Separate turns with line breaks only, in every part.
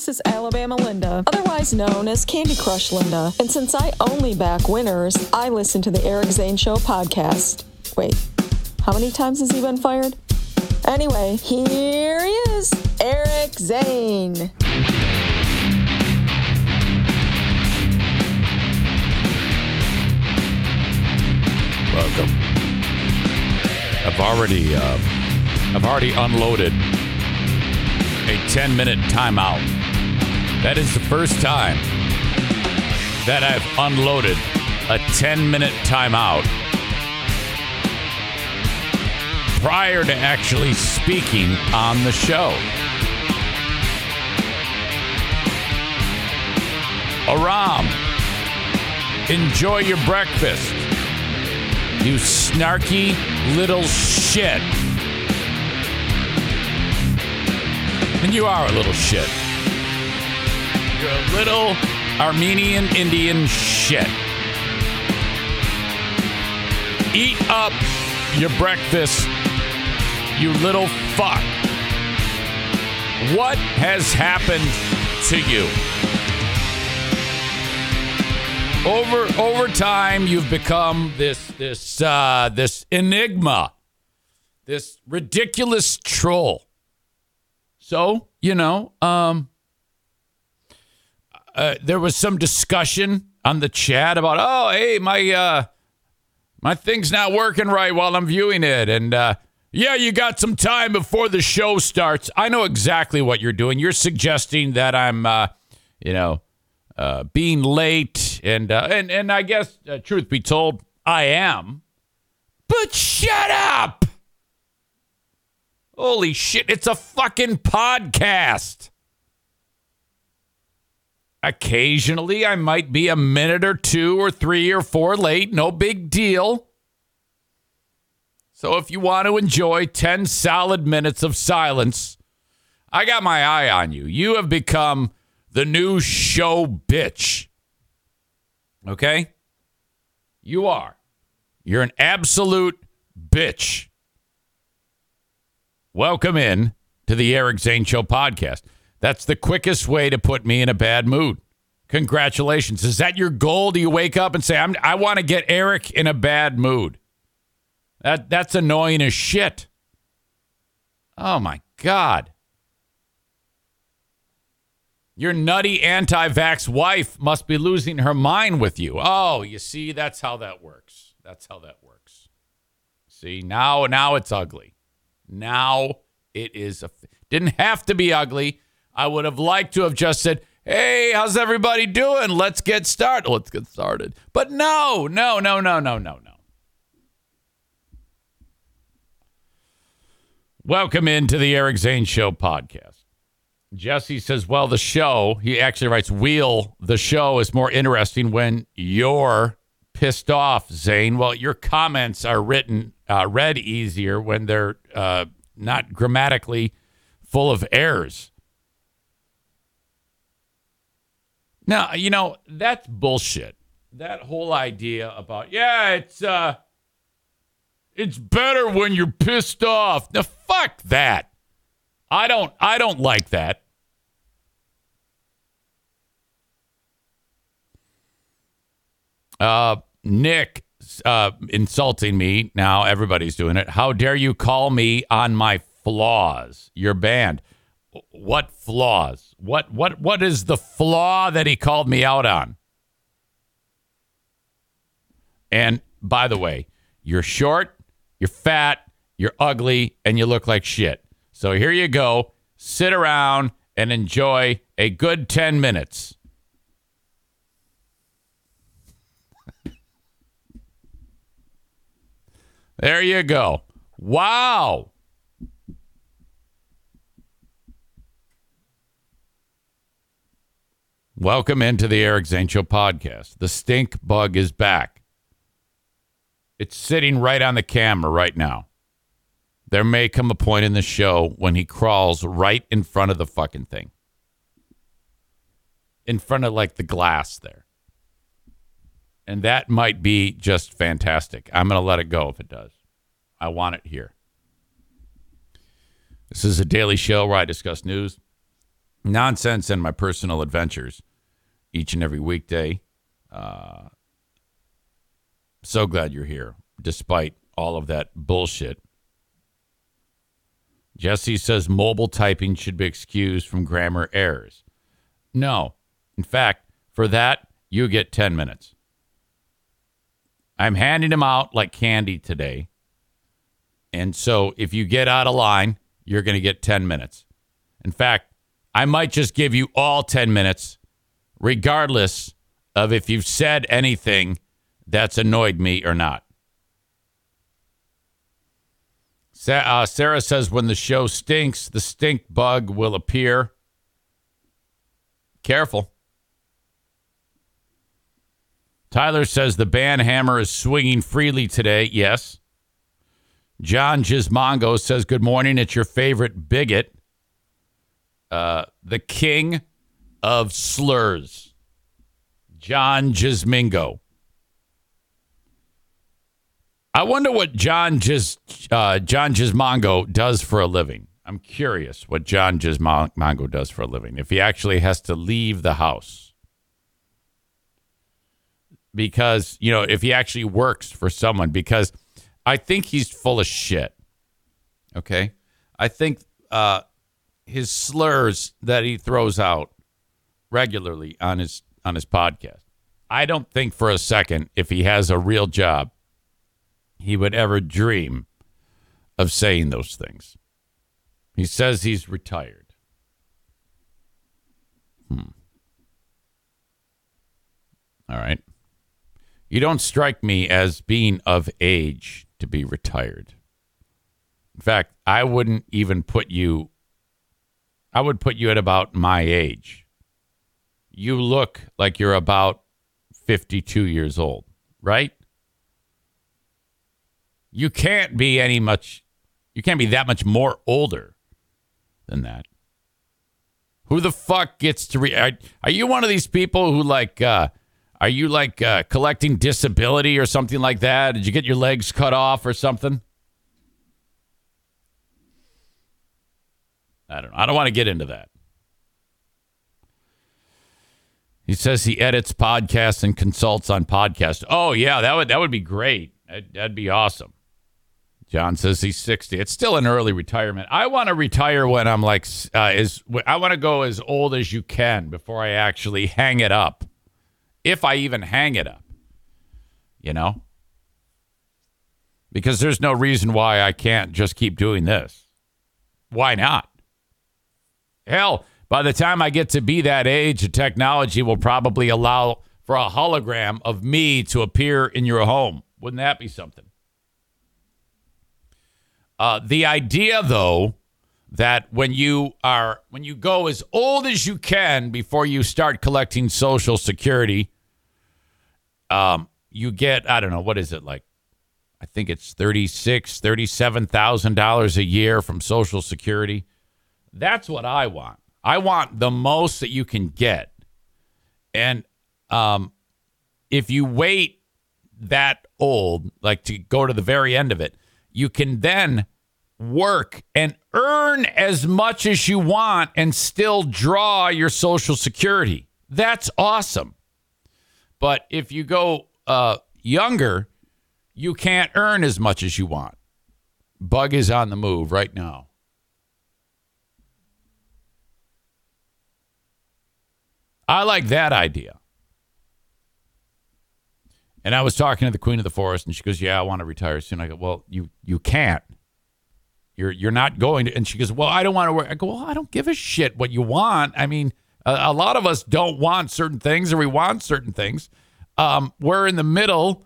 This is Alabama Linda, otherwise known as Candy Crush Linda. And since I only back winners, I listen to the Eric Zane Show podcast. Wait, how many times has he been fired? Anyway, here he is, Eric Zane.
Welcome. I've already, uh, I've already unloaded a 10 minute timeout. That is the first time that I've unloaded a 10 minute timeout prior to actually speaking on the show. Aram, enjoy your breakfast. You snarky little shit. And you are a little shit. You're little Armenian Indian shit. Eat up your breakfast, you little fuck. What has happened to you? Over over time, you've become this this uh, this enigma, this ridiculous troll. So you know, um, uh, there was some discussion on the chat about, oh, hey, my uh, my thing's not working right while I'm viewing it, and uh, yeah, you got some time before the show starts. I know exactly what you're doing. You're suggesting that I'm, uh, you know, uh, being late, and uh, and and I guess, uh, truth be told, I am. But shut up! Holy shit! It's a fucking podcast. Occasionally, I might be a minute or two or three or four late. No big deal. So if you want to enjoy 10 solid minutes of silence, I got my eye on you. You have become the new show bitch. Okay? You are. You're an absolute bitch. Welcome in to the Eric Zane Show podcast. That's the quickest way to put me in a bad mood. Congratulations. Is that your goal? Do you wake up and say, I'm, I want to get Eric in a bad mood? That, that's annoying as shit. Oh my God. Your nutty anti vax wife must be losing her mind with you. Oh, you see, that's how that works. That's how that works. See, now now it's ugly. Now it is a didn't have to be ugly. I would have liked to have just said, "Hey, how's everybody doing? Let's get started. Let's get started." But no, no, no, no, no, no, no. Welcome into the Eric Zane Show podcast. Jesse says, well, the show, he actually writes, Wheel, the show is more interesting when you're pissed off, Zane. Well, your comments are written, uh, read easier when they're uh, not grammatically full of errors. Now, you know, that's bullshit. That whole idea about, yeah, it's, uh, it's better when you're pissed off. Now, fuck that. I don't I don't like that. Uh Nick uh insulting me. Now everybody's doing it. How dare you call me on my flaws? You're banned. What flaws? What what what is the flaw that he called me out on? And by the way, you're short, you're fat, you're ugly, and you look like shit. So here you go. Sit around and enjoy a good 10 minutes. there you go. Wow. Welcome into the Eric Zane podcast. The stink bug is back. It's sitting right on the camera right now. There may come a point in the show when he crawls right in front of the fucking thing. In front of like the glass there. And that might be just fantastic. I'm going to let it go if it does. I want it here. This is a daily show where I discuss news, nonsense and my personal adventures each and every weekday. Uh, so glad you're here, despite all of that bullshit. Jesse says mobile typing should be excused from grammar errors. No. In fact, for that, you get 10 minutes. I'm handing them out like candy today. And so if you get out of line, you're going to get 10 minutes. In fact, I might just give you all 10 minutes, regardless of if you've said anything that's annoyed me or not. Uh, Sarah says when the show stinks, the stink bug will appear. Careful. Tyler says the band hammer is swinging freely today. Yes. John Gismongo says, Good morning. It's your favorite bigot, uh, the king of slurs, John Gismingo. I wonder what John Gis, uh, John Gismongo does for a living. I'm curious what John Gismongo does for a living. If he actually has to leave the house, because you know, if he actually works for someone, because I think he's full of shit. Okay, I think uh, his slurs that he throws out regularly on his on his podcast. I don't think for a second if he has a real job he would ever dream of saying those things. He says he's retired. Hmm. All right. You don't strike me as being of age to be retired. In fact, I wouldn't even put you, I would put you at about my age. You look like you're about 52 years old, right? You can't be any much, you can't be that much more older than that. Who the fuck gets to re? Are, are you one of these people who like? uh Are you like uh, collecting disability or something like that? Did you get your legs cut off or something? I don't know. I don't want to get into that. He says he edits podcasts and consults on podcasts. Oh yeah, that would that would be great. That'd, that'd be awesome. John says he's 60. It's still an early retirement. I want to retire when I'm like, uh, is I want to go as old as you can before I actually hang it up. If I even hang it up, you know? Because there's no reason why I can't just keep doing this. Why not? Hell, by the time I get to be that age, the technology will probably allow for a hologram of me to appear in your home. Wouldn't that be something? Uh, the idea, though, that when you are when you go as old as you can before you start collecting Social Security, um, you get I don't know what is it like. I think it's thirty six, thirty seven thousand dollars a year from Social Security. That's what I want. I want the most that you can get, and um, if you wait that old, like to go to the very end of it, you can then work and earn as much as you want and still draw your Social Security. That's awesome. But if you go uh, younger, you can't earn as much as you want. Bug is on the move right now. I like that idea. And I was talking to the Queen of the Forest, and she goes, "Yeah, I want to retire soon." I go, "Well, you you can't. You're you're not going to." And she goes, "Well, I don't want to work." I go, "Well, I don't give a shit what you want. I mean, a, a lot of us don't want certain things, or we want certain things. Um, we're in the middle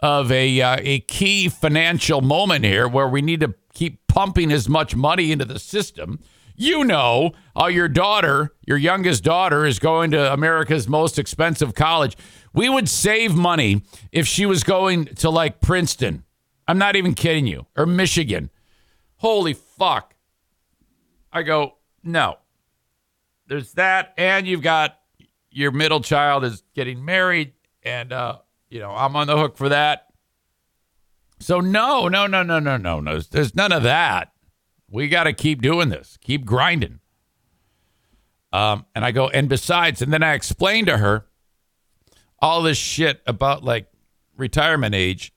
of a uh, a key financial moment here where we need to keep pumping as much money into the system." You know, uh, your daughter, your youngest daughter, is going to America's most expensive college. We would save money if she was going to like Princeton. I'm not even kidding you, or Michigan. Holy fuck. I go, no. There's that, and you've got your middle child is getting married, and uh, you know, I'm on the hook for that. So no, no, no, no, no, no, no. There's none of that. We got to keep doing this. Keep grinding. Um, and I go, and besides, and then I explained to her all this shit about like retirement age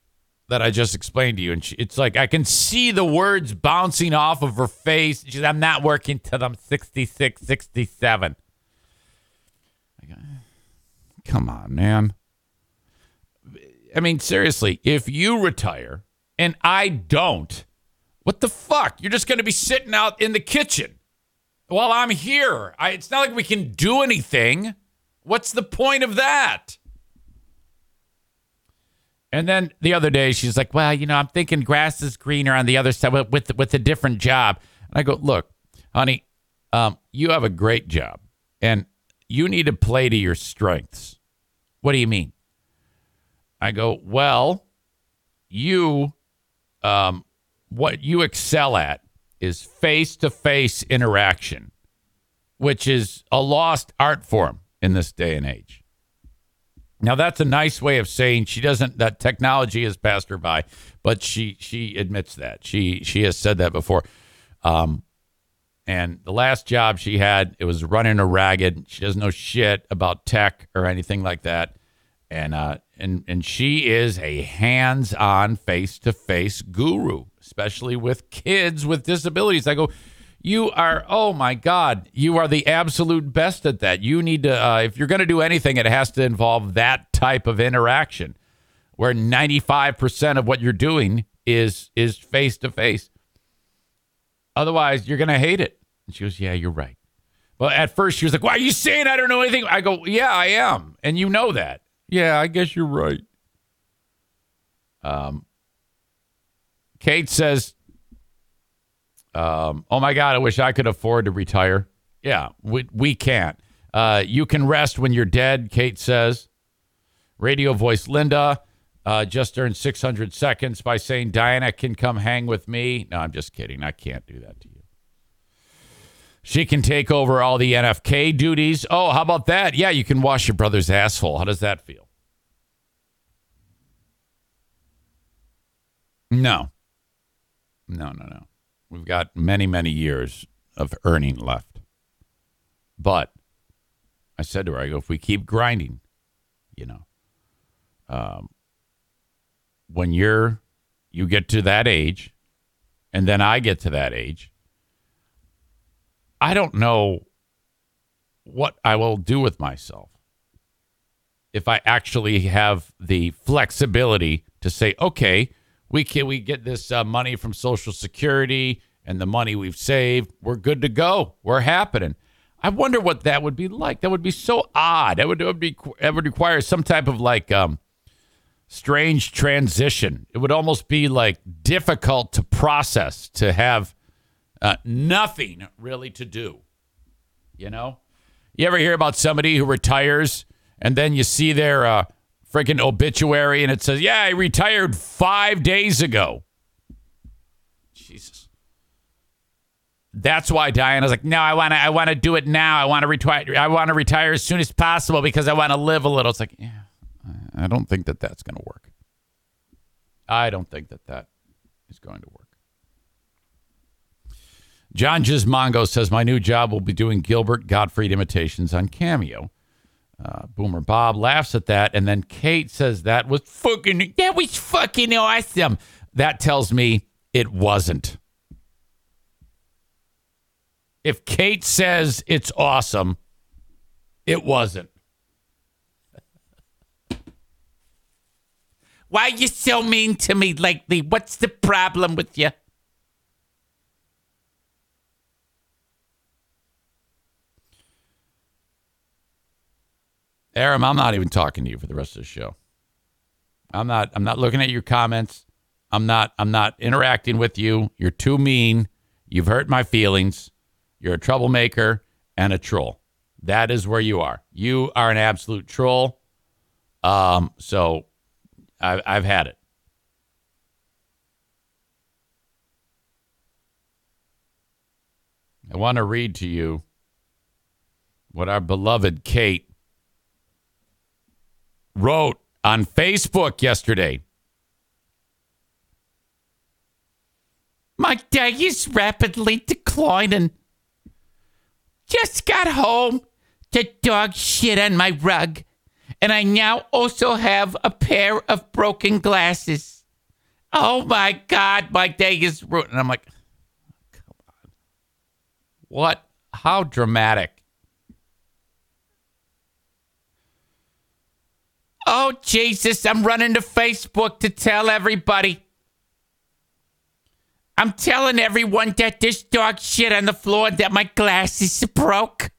that I just explained to you. And she, it's like I can see the words bouncing off of her face. She's, I'm not working till I'm 66, 67. Go, Come on, man. I mean, seriously, if you retire and I don't, what the fuck? You're just going to be sitting out in the kitchen while I'm here. I, it's not like we can do anything. What's the point of that? And then the other day, she's like, "Well, you know, I'm thinking grass is greener on the other side with with, with a different job." And I go, "Look, honey, um, you have a great job, and you need to play to your strengths." What do you mean? I go, "Well, you, um, what you excel at is face to face interaction, which is a lost art form in this day and age." Now that's a nice way of saying she doesn't that technology has passed her by, but she she admits that. She she has said that before. Um and the last job she had, it was running a ragged. She doesn't know shit about tech or anything like that. And uh and and she is a hands-on face-to-face guru, especially with kids with disabilities. I go, you are, oh my God, you are the absolute best at that. You need to, uh, if you're going to do anything, it has to involve that type of interaction where 95% of what you're doing is is face to face. Otherwise, you're going to hate it. And she goes, Yeah, you're right. Well, at first, she was like, Why are you saying I don't know anything? I go, Yeah, I am. And you know that. Yeah, I guess you're right. Um, Kate says, um, oh my God, I wish I could afford to retire. Yeah, we, we can't. Uh, you can rest when you're dead, Kate says. Radio voice Linda uh, just earned 600 seconds by saying Diana can come hang with me. No, I'm just kidding. I can't do that to you. She can take over all the NFK duties. Oh, how about that? Yeah, you can wash your brother's asshole. How does that feel? No. No, no, no. We've got many, many years of earning left. But I said to her, I go, if we keep grinding, you know, um, when you're, you get to that age, and then I get to that age, I don't know what I will do with myself if I actually have the flexibility to say, okay, we can we get this uh, money from Social Security and the money we've saved. We're good to go. We're happening. I wonder what that would be like. That would be so odd. That would, it would be it would require some type of like um, strange transition. It would almost be like difficult to process to have uh, nothing really to do. You know, you ever hear about somebody who retires and then you see their uh, freaking obituary and it says, "Yeah, I retired five days ago." Jesus. That's why Diana's like, no, I want to, I want to do it now. I want to retire. I want to retire as soon as possible because I want to live a little. It's like, yeah, I don't think that that's going to work. I don't think that that is going to work. John Gismongo says my new job will be doing Gilbert Gottfried imitations on Cameo. Uh, Boomer Bob laughs at that, and then Kate says that was fucking that was fucking awesome. That tells me it wasn't. If Kate says it's awesome, it wasn't. Why are you so mean to me lately? What's the problem with you? Aram, I'm not even talking to you for the rest of the show. I'm not I'm not looking at your comments. I'm not I'm not interacting with you. You're too mean. You've hurt my feelings. You're a troublemaker and a troll. That is where you are. You are an absolute troll. Um, so I, I've had it. I want to read to you what our beloved Kate wrote on Facebook yesterday. My day is rapidly declining.
just got home. The dog shit on my rug. And I now also have a pair of broken glasses. Oh my God, my day is ruined. And I'm like, oh, come on.
What? How dramatic.
Oh, Jesus, I'm running to Facebook to tell everybody. I'm telling everyone that this dog shit on the floor that my glasses broke.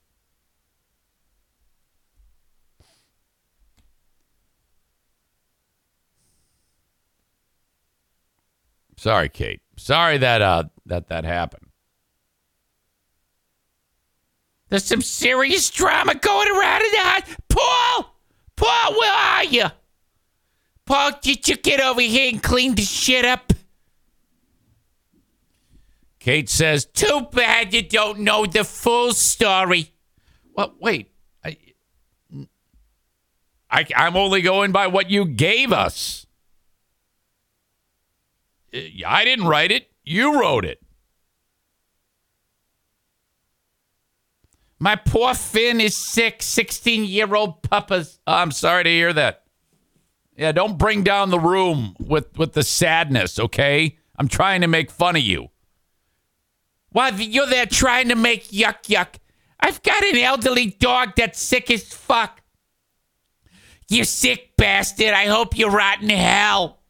Sorry, Kate. Sorry that uh that that happened.
There's some serious drama going around in the house. Paul! Paul, where are you? Paul, did you get over here and clean the shit up?
Kate says,
Too bad you don't know the full story.
"Well, wait. I, I I'm only going by what you gave us. Uh, I didn't write it. You wrote it.
My poor Finn is sick, 16 year old puppas.
I'm sorry to hear that. Yeah, don't bring down the room with with the sadness, okay? I'm trying to make fun of you.
Why, you're there trying to make yuck yuck, I've got an elderly dog that's sick as fuck. You sick bastard. I hope you rot in hell.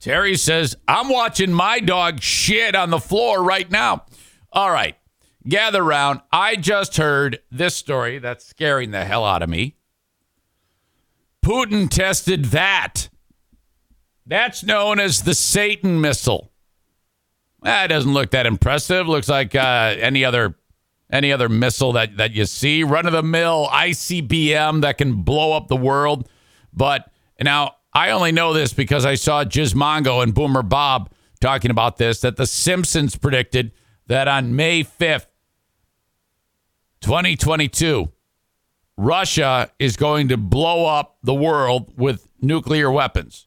Terry says, I'm watching my dog shit on the floor right now. All right, gather round. I just heard this story that's scaring the hell out of me. Putin tested that. That's known as the Satan missile. That doesn't look that impressive. Looks like uh, any other any other missile that, that you see, run of the mill ICBM that can blow up the world. But now I only know this because I saw Gizmongo and Boomer Bob talking about this that the Simpsons predicted that on May 5th, 2022, Russia is going to blow up the world with nuclear weapons.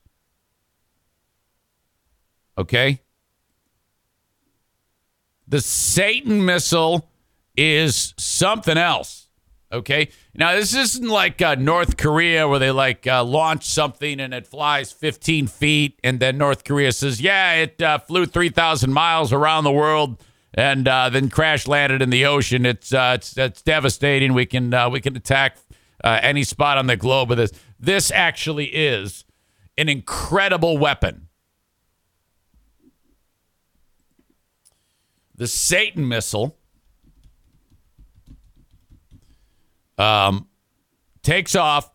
Okay? The Satan missile is something else. Okay. Now, this isn't like uh, North Korea where they like uh, launch something and it flies 15 feet, and then North Korea says, yeah, it uh, flew 3,000 miles around the world and uh, then crash landed in the ocean. It's uh, it's, it's devastating. We can uh, we can attack any spot on the globe with this. This actually is an incredible weapon. The Satan missile um, takes off,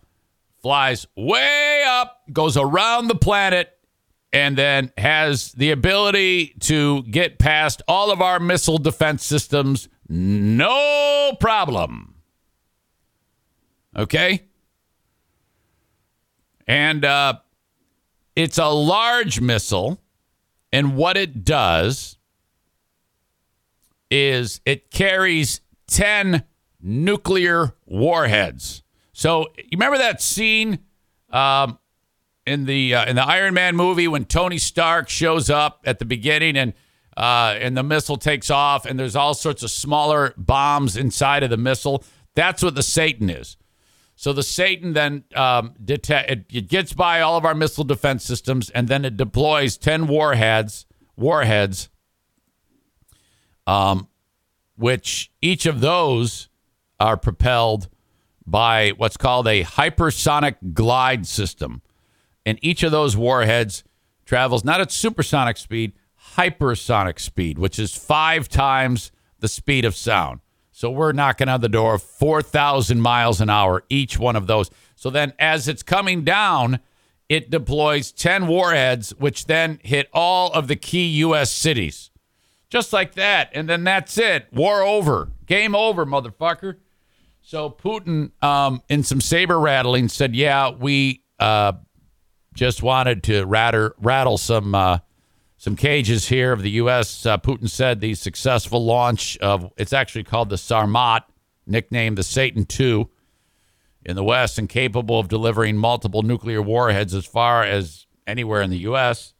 flies way up, goes around the planet, and then has the ability to get past all of our missile defense systems no problem. Okay? And uh, it's a large missile, and what it does is it carries 10 nuclear warheads. So you remember that scene um, in the uh, in the Iron Man movie when Tony Stark shows up at the beginning and uh, and the missile takes off and there's all sorts of smaller bombs inside of the missile. That's what the Satan is. So the Satan then um, detect it, it gets by all of our missile defense systems and then it deploys ten warheads warheads. Um, which each of those are propelled by what's called a hypersonic glide system. And each of those warheads travels not at supersonic speed, hypersonic speed, which is five times the speed of sound. So we're knocking on the door of 4,000 miles an hour, each one of those. So then as it's coming down, it deploys 10 warheads, which then hit all of the key U.S. cities. Just like that. And then that's it. War over. Game over, motherfucker. So Putin, um, in some saber rattling, said, "Yeah, we uh, just wanted to rattle, rattle some uh, some cages here of the U.S." Uh, Putin said the successful launch of it's actually called the Sarmat, nicknamed the Satan II, in the West, and capable of delivering multiple nuclear warheads as far as anywhere in the U.S.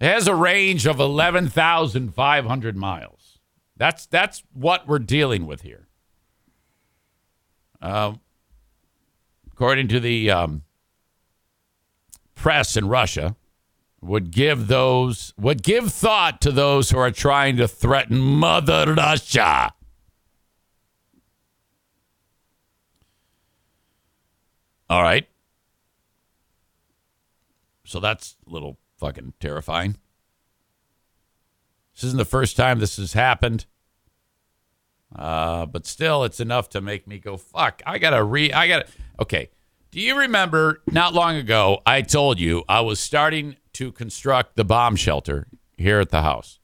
It has a range of eleven thousand five hundred miles. That's that's what we're dealing with here. Uh, according to the um, press in Russia, would give those would give thought to those who are trying to threaten Mother Russia. All right. So that's a little fucking terrifying. This isn't the first time this has happened. Uh, but still, it's enough to make me go, fuck, I gotta re, I gotta, okay. Do you remember not long ago, I told you I was starting to construct the bomb shelter here at the house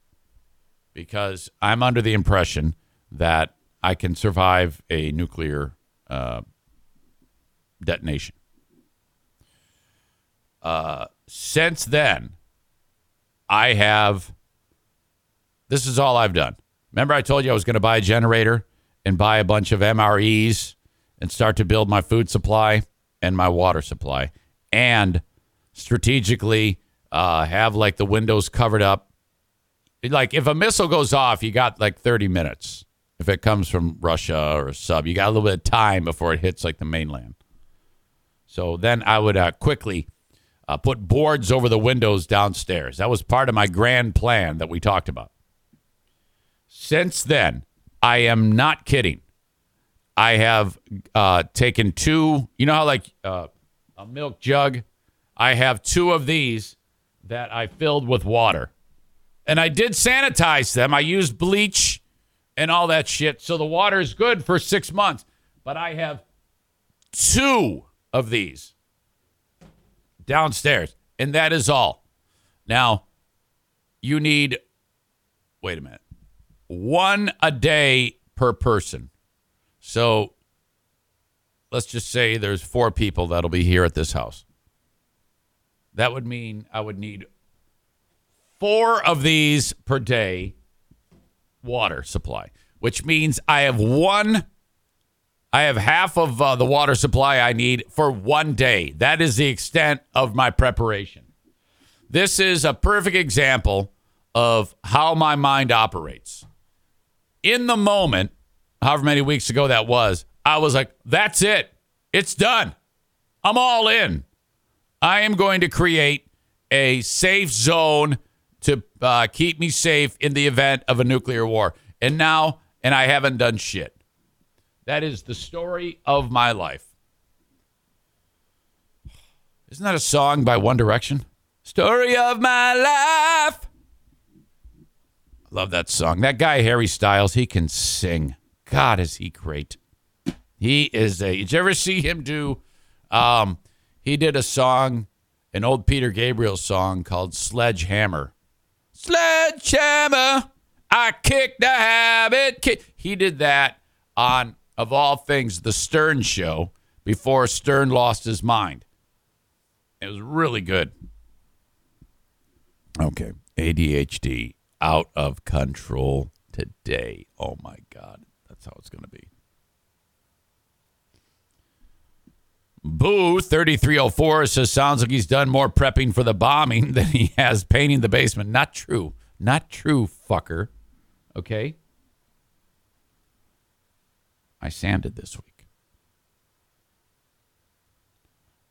because I'm under the impression that I can survive a nuclear uh, detonation. Uh, since then, I have. This is all I've done. Remember, I told you I was going to buy a generator and buy a bunch of MREs and start to build my food supply and my water supply and strategically uh, have like the windows covered up. Like if a missile goes off, you got like 30 minutes. If it comes from Russia or sub, you got a little bit of time before it hits like the mainland. So then I would uh, quickly uh, put boards over the windows downstairs. That was part of my grand plan that we talked about. Since then, I am not kidding. I have uh, taken two, you know how like uh, a milk jug? I have two of these that I filled with water. And I did sanitize them. I used bleach and all that shit. So the water is good for six months. But I have two of these downstairs. And that is all. Now, you need, wait a minute, one a day per person. So let's just say there's four people that'll be here at this house. That would mean I would need four of these per day water supply, which means I have one. I have half of uh, the water supply I need for one day. That is the extent of my preparation. This is a perfect example of how my mind operates. In the moment, however many weeks ago that was, I was like, that's it. It's done. I'm all in. I am going to create a safe zone to uh, keep me safe in the event of a nuclear war. And now, and I haven't done shit. That is the story of my life. Isn't that a song by One Direction? Story of my life. Love that song. That guy, Harry Styles, he can sing. God, is he great. He is a. Did you ever see him do? Um, he did a song, an old Peter Gabriel song called Sledgehammer. Sledgehammer, I kick the habit. He did that on of all things, the Stern show before Stern lost his mind. It was really good. Okay. ADHD out of control today. Oh my God. That's how it's going to be. Boo 3304 says sounds like he's done more prepping for the bombing than he has painting the basement. Not true. Not true, fucker. Okay? I sanded this week.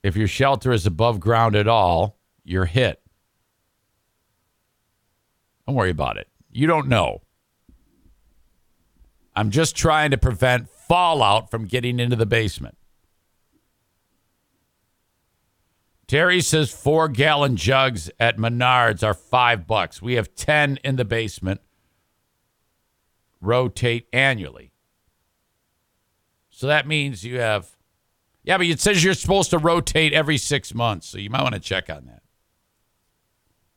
If your shelter is above ground at all, you're hit. Don't worry about it. You don't know. I'm just trying to prevent fallout from getting into the basement. Terry says four gallon jugs at Menards are five bucks. We have 10 in the basement. Rotate annually. So that means you have, yeah, but it says you're supposed to rotate every six months. So you might want to check on that.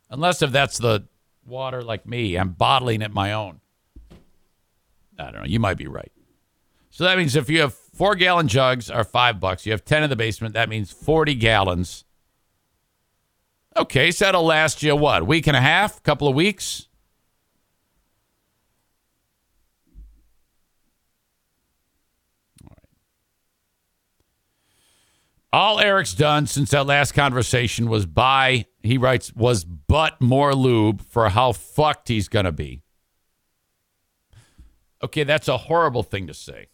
Unless if that's the water like me, I'm bottling it my own. I don't know. You might be right. So that means if you have four gallon jugs are five bucks, you have 10 in the basement, that means 40 gallons. Okay, so that'll last you what, week and a half, couple of weeks? All Eric's done since that last conversation was buy, he writes, was but more lube for how fucked he's going to be. Okay, that's a horrible thing to say.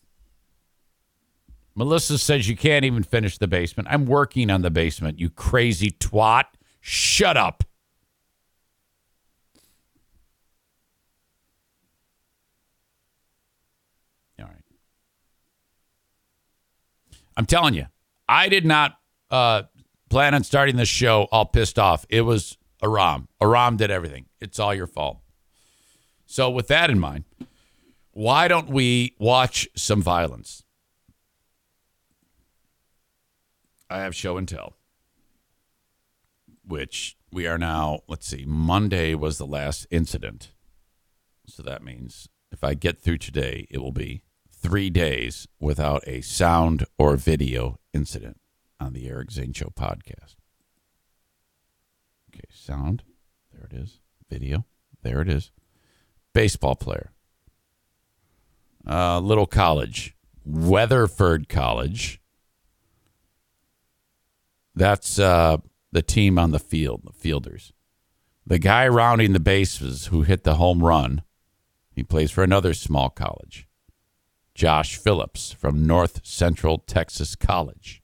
Melissa says you can't even finish the basement. I'm working on the basement, you crazy twat. Shut up. All right. I'm telling you, I did not uh, plan on starting this show all pissed off. It was Aram. Aram did everything. It's all your fault. So, with that in mind, why don't we watch some violence? I have show and tell, which we are now, let's see, Monday was the last incident. So that means if I get through today, it will be three days without a sound or video incident on the Eric Zane Show podcast. Okay, sound. There it is. Video. There it is. Baseball player. Uh, little college. Weatherford College. That's uh, the team on the field, the fielders. The guy rounding the bases who hit the home run, he plays for another small college. Josh Phillips from North Central Texas College.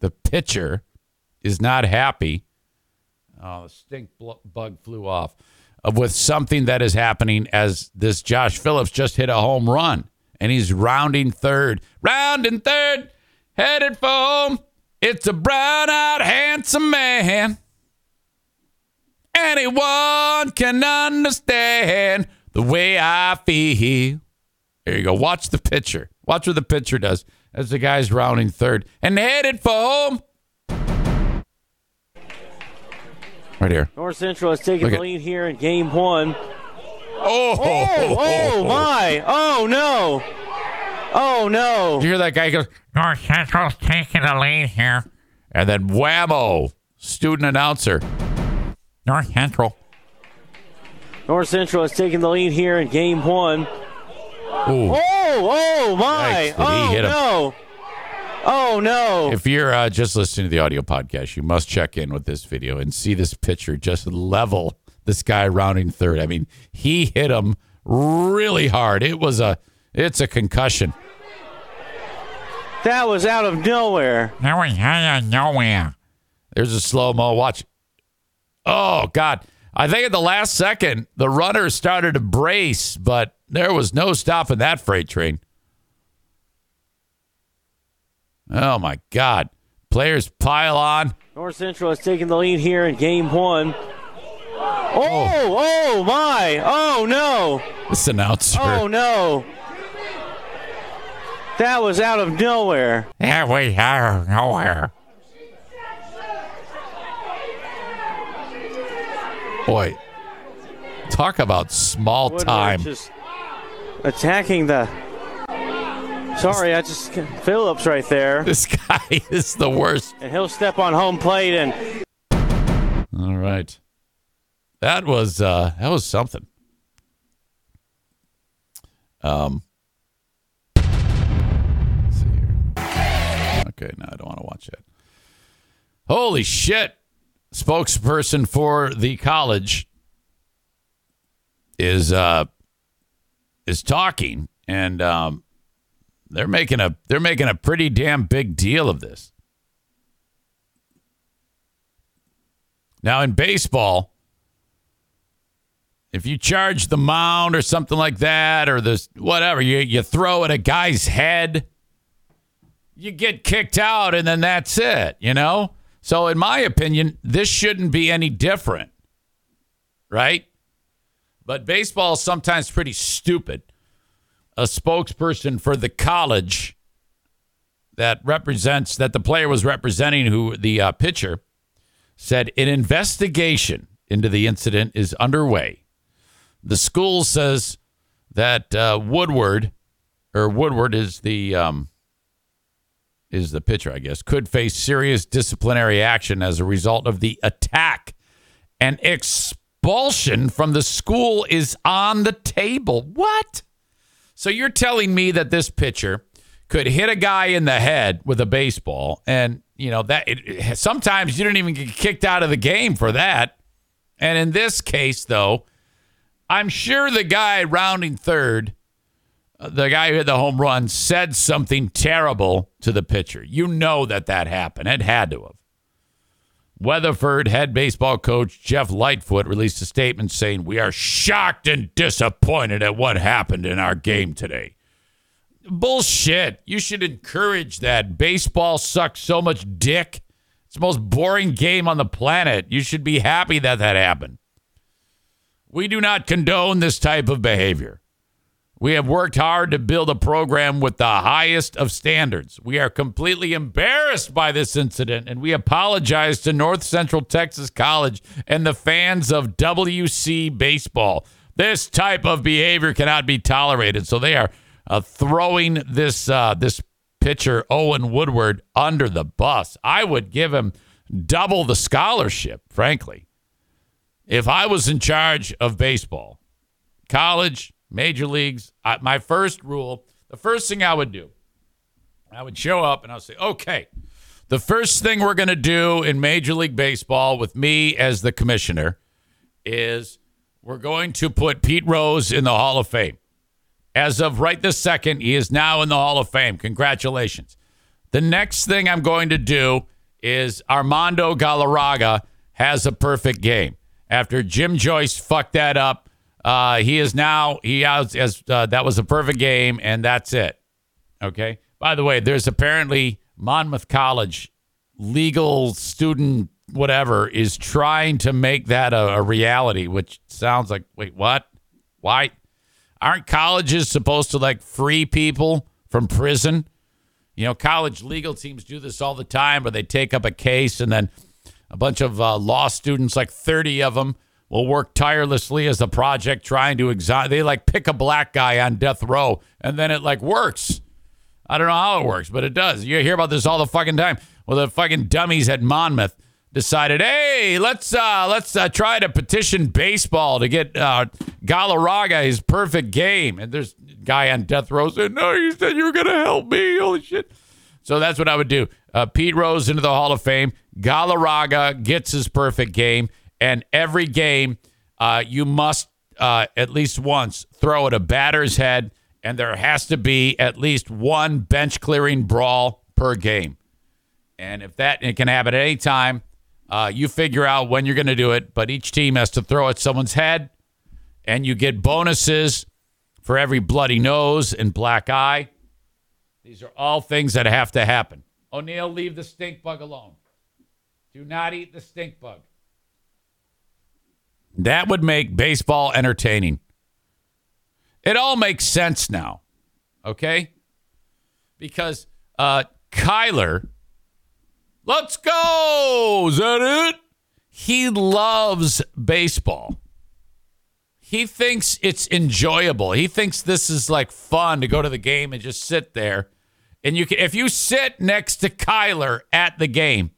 The pitcher is not happy. Oh, the stink bug flew off with something that is happening as this Josh Phillips just hit a home run and he's rounding third, rounding third, headed for home. It's a brown eyed, handsome man. Anyone can understand the way I feel. There you go. Watch the pitcher. Watch what the pitcher does as the guy's rounding third and headed for home. Right here.
North Central has taken
Look
the lead here in game one.
Oh,
Oh, oh my! Oh no! Oh no!
Did you hear that guy go,
North Central's taking the lead here.
and then whammo, student announcer.
North Central.
North Central has taken the lead here in game one.
Ooh.
Oh, oh my!
Yikes,
oh no! Oh no!
If you're uh, just listening to the audio podcast, you must check in with this video and see this picture just level this guy rounding third. I mean, he hit him really hard. It was a, it's a concussion.
that was out of nowhere.
Now we out of nowhere.
There's a slow mo. Watch. Oh God! I think at the last second the runner started to brace, but there was no stopping that freight train. Oh my God! Players pile on.
North Central has taken the lead here in game one. Oh, oh my! Oh no!
This announcer.
Oh no! That was out of nowhere.
Now we out of nowhere.
Boy, talk about small
Woodward
time.
Just attacking the. Sorry, I just Phillips right there,
This guy is the worst.
and he'll step on home plate and
All right. That was uh that was something. Um let's see here. Okay, no, I don't want to watch it. Holy shit. Spokesperson for the college is uh is talking and um they're making a they're making a pretty damn big deal of this. Now, in baseball, if you charge the mound or something like that, or this whatever, you, you throw at a guy's head, you get kicked out, and then that's it, you know? So, in my opinion, this shouldn't be any different, right? But baseball is sometimes pretty stupid. A spokesperson for the college that represents, that the player was representing, who the uh, pitcher, said an investigation into the incident is underway. The school says that uh, Woodward, or Woodward is the um, is the pitcher, I guess, could face serious disciplinary action as a result of the attack. And expulsion from the school is on the table. What? So you're telling me that this pitcher could hit a guy in the head with a baseball, and you know that it, sometimes you don't even get kicked out of the game for that. And in this case, though, I'm sure the guy rounding third uh, the guy who hit the home run said something terrible to the pitcher. You know that that happened. It had to have. Weatherford head baseball coach Jeff Lightfoot released a statement saying, We are shocked and disappointed at what happened in our game today. Bullshit. You should encourage that. Baseball sucks so much dick. It's the most boring game on the planet. You should be happy that that happened. We do not condone this type of behavior. We have worked hard to build a program with the highest of standards. We are completely embarrassed by this incident and we apologize to North Central Texas College and the fans of WC baseball. This type of behavior cannot be tolerated. So they are uh, throwing this uh, this pitcher Owen Woodward under the bus. I would give him double the scholarship, frankly. If I was in charge of baseball, college, major leagues, I, my first rule, the first thing I would do, I would show up and I'll say, okay, the first thing we're going to do in Major League Baseball with me as the commissioner is we're going to put Pete Rose in the Hall of Fame. As of right this second, he is now in the Hall of Fame. Congratulations. The next thing I'm going to do is Armando Galarraga has a perfect game. After Jim Joyce fucked that up, uh, he is now he has as uh, that was a perfect game, and that's it. Okay. By the way, there's apparently Monmouth College legal student whatever is trying to make that a, a reality, which sounds like wait what? Why? aren't colleges supposed to like free people from prison? You know, college legal teams do this all the time, where they take up a case and then a bunch of uh, law students, like 30 of them, will work tirelessly as a project trying to exonerate. They like pick a black guy on death row and then it like works. I don't know how it works, but it does. You hear about this all the fucking time. Well, the fucking dummies at Monmouth decided, hey, let's uh, let's uh, try to petition baseball to get uh, Galarraga his perfect game. And there's guy on death row said, no, you said you were gonna help me. Holy shit! So that's what I would do. Uh, Pete Rose into the Hall of Fame. Galarraga gets his perfect game, and every game uh, you must uh, at least once throw at a batter's head, and there has to be at least one bench clearing brawl per game. And if that it can happen at any time, uh, you figure out when you're going to do it, but each team has to throw at someone's head, and you get bonuses for every bloody nose and black eye. These are all things that have to happen. O'Neill, leave the stink bug alone. Do not eat the stink bug. That would make baseball entertaining. It all makes sense now, okay? Because uh, Kyler Let's go. Is that it? He loves baseball. He thinks it's enjoyable. He thinks this is like fun to go to the game and just sit there. And you can if you sit next to Kyler at the game,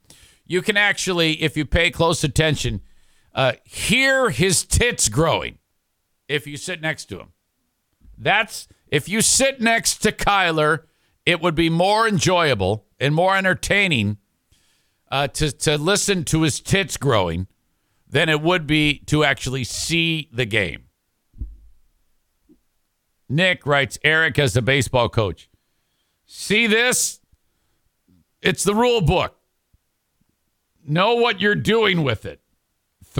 you can actually, if you pay close attention, uh, hear his tits growing if you sit next to him. That's if you sit next to Kyler, it would be more enjoyable and more entertaining uh, to to listen to his tits growing than it would be to actually see the game. Nick writes Eric as the baseball coach. See this? It's the rule book. Know what you're doing with it.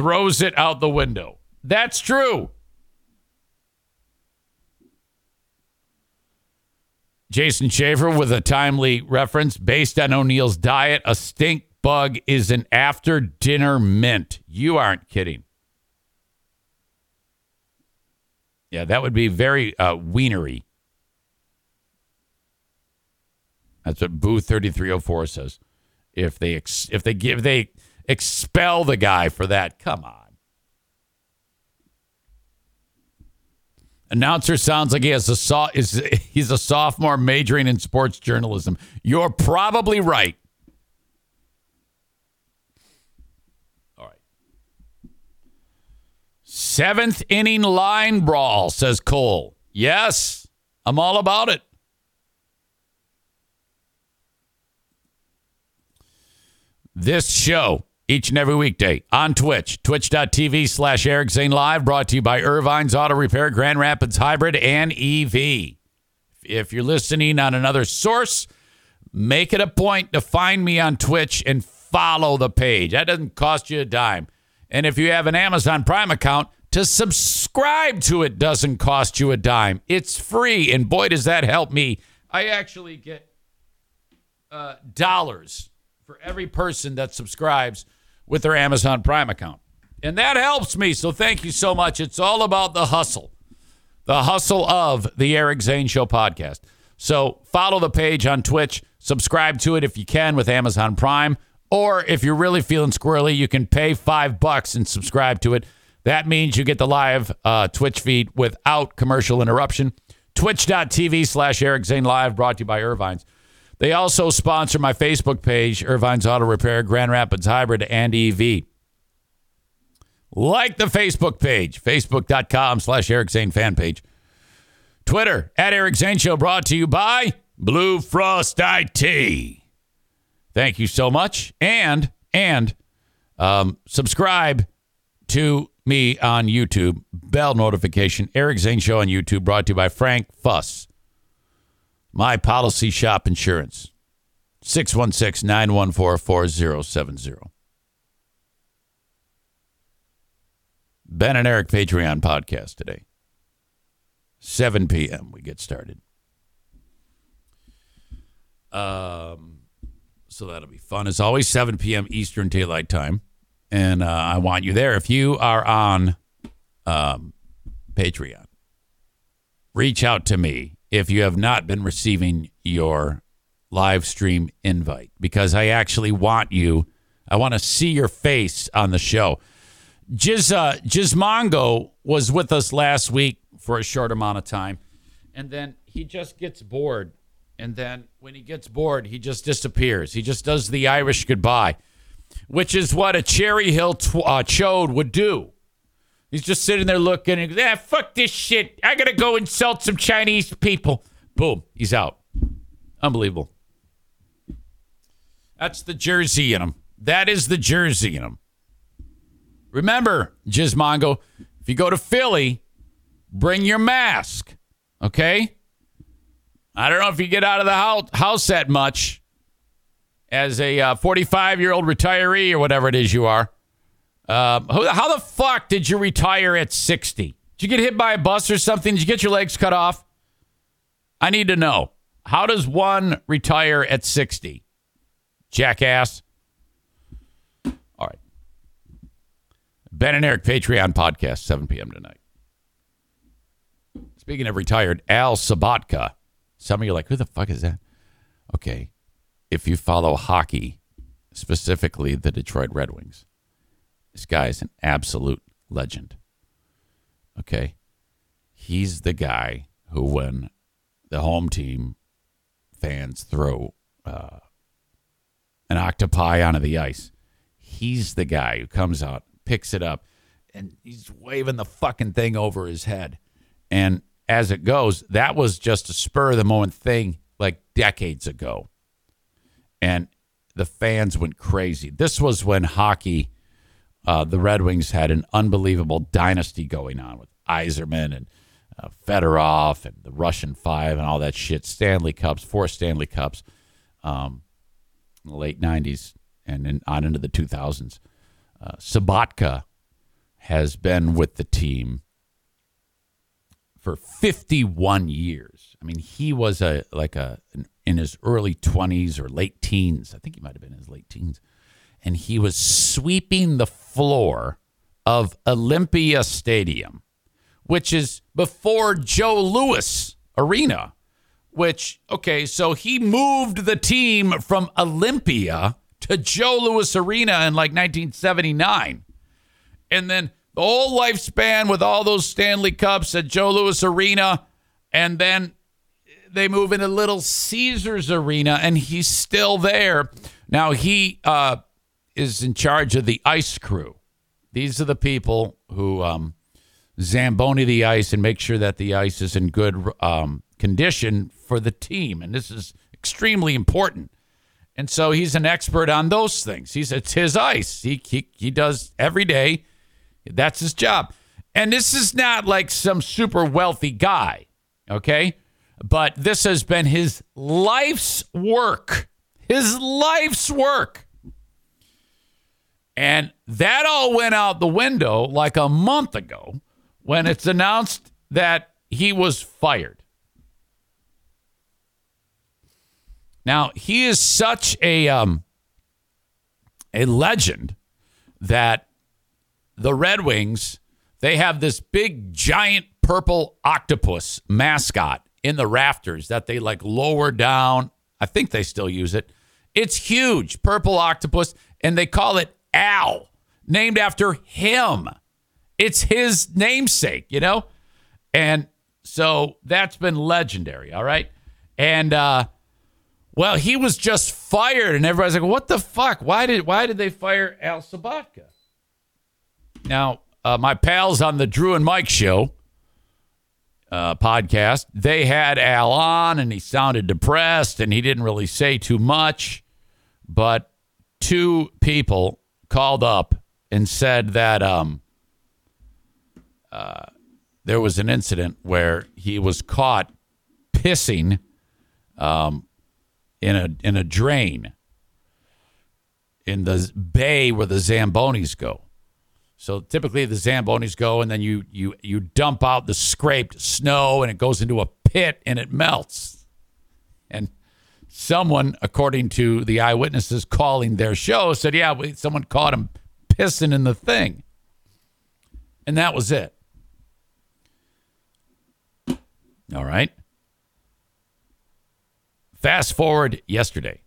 Throws it out the window. That's true. Jason Schaefer with a timely reference based on O'Neill's diet, a stink bug is an after dinner mint. You aren't kidding. Yeah, that would be very uh, wienery. That's what Boo thirty three oh four says. If they ex- if they give they expel the guy for that, come on. Announcer sounds like he has a so- is he's a sophomore majoring in sports journalism. You're probably right. All right. Seventh inning line brawl, says Cole. Yes, I'm all about it. This show, each and every weekday on Twitch, twitch.tv slash Eric Zane Live, brought to you by Irvine's Auto Repair, Grand Rapids Hybrid, and EV. if you're listening on another source, make it a point to find me on Twitch and follow the page. That doesn't cost you a dime. And if you have an Amazon Prime account, to subscribe to it doesn't cost you a dime. It's free. And boy, does that help me. I actually get uh, dollars for every person that subscribes with their Amazon Prime account. And that helps me. So thank you so much. It's all about the hustle, the hustle of the Eric Zane Show podcast. So follow the page on Twitch, subscribe to it if you can with Amazon Prime. Or if you're really feeling squirrely, you can pay five bucks and subscribe to it. That means you get the live uh, Twitch feed without commercial interruption. Twitch.tv slash Eric Zane Live, brought to you by Irvine's. They also sponsor my Facebook page, Irvine's Auto Repair, Grand Rapids Hybrid, and EV. Like the Facebook page, facebook.com slash Eric Zane fan page. Twitter, at Eric Zane Show, brought to you by Blue Frost IT. Thank you so much. And, and, um, subscribe to me on YouTube. Bell notification. Eric Zane Show on YouTube, brought to you by Frank Fuss. My Policy Shop Insurance. 616 914 4070. Ben and Eric Patreon podcast today. 7 p.m. We get started. Um, so that'll be fun. As always, 7 p.m. Eastern Daylight Time. And uh, I want you there. If you are on um, Patreon, reach out to me if you have not been receiving your live stream invite because I actually want you. I want to see your face on the show. Jiz, uh, Gizmongo was with us last week for a short amount of time, and then he just gets bored. And then when he gets bored, he just disappears. He just does the Irish goodbye, which is what a Cherry Hill tw- uh, chode would do. He's just sitting there looking and goes, ah, fuck this shit. I gotta go insult some Chinese people. Boom, he's out. Unbelievable. That's the jersey in him. That is the jersey in him. Remember, Gizmongo, if you go to Philly, bring your mask. Okay? I don't know if you get out of the house that much as a 45 uh, year old retiree or whatever it is you are. Uh, how the fuck did you retire at 60? Did you get hit by a bus or something? Did you get your legs cut off? I need to know. How does one retire at 60? Jackass. All right. Ben and Eric Patreon podcast, 7 p.m. tonight. Speaking of retired, Al Sobotka. Some of you are like, who the fuck is that? Okay. If you follow hockey, specifically the Detroit Red Wings, this guy is an absolute legend. Okay. He's the guy who, when the home team fans throw uh, an octopi onto the ice, he's the guy who comes out, picks it up, and he's waving the fucking thing over his head. And as it goes, that was just a spur of the moment thing like decades ago. And the fans went crazy. This was when hockey, uh, the Red Wings had an unbelievable dynasty going on with Yzerman and uh, Fedorov and the Russian Five and all that shit. Stanley Cups, four Stanley Cups, um, in the late '90s and then on into the 2000s. Uh, Sobotka has been with the team for 51 years. I mean, he was a like a in his early 20s or late teens. I think he might have been in his late teens. And he was sweeping the floor of Olympia Stadium, which is before Joe Louis Arena, which okay, so he moved the team from Olympia to Joe Louis Arena in like 1979. And then the whole lifespan with all those Stanley Cups at Joe Louis Arena, and then they move into Little Caesars Arena, and he's still there. Now he uh, is in charge of the ice crew. These are the people who um, zamboni the ice and make sure that the ice is in good um, condition for the team, and this is extremely important. And so he's an expert on those things. He's it's his ice. He he, he does every day that's his job. And this is not like some super wealthy guy, okay? but this has been his life's work. His life's work. And that all went out the window like a month ago when it's announced that he was fired. Now, he is such a um, a legend that the Red Wings, they have this big giant purple octopus mascot in the rafters that they like lower down. I think they still use it. It's huge, purple octopus, and they call it Al, named after him. It's his namesake, you know? And so that's been legendary, all right? And uh well, he was just fired, and everybody's like, "What the fuck? Why did why did they fire Al Sobotka?" Now, uh, my pals on the Drew and Mike show uh, podcast, they had Al on, and he sounded depressed, and he didn't really say too much. But two people called up and said that um, uh, there was an incident where he was caught pissing um, in a in a drain in the bay where the zambonis go. So typically the zambonis go, and then you you you dump out the scraped snow, and it goes into a pit and it melts. And someone, according to the eyewitnesses calling their show, said, "Yeah, we, someone caught him pissing in the thing," and that was it. All right. Fast forward yesterday.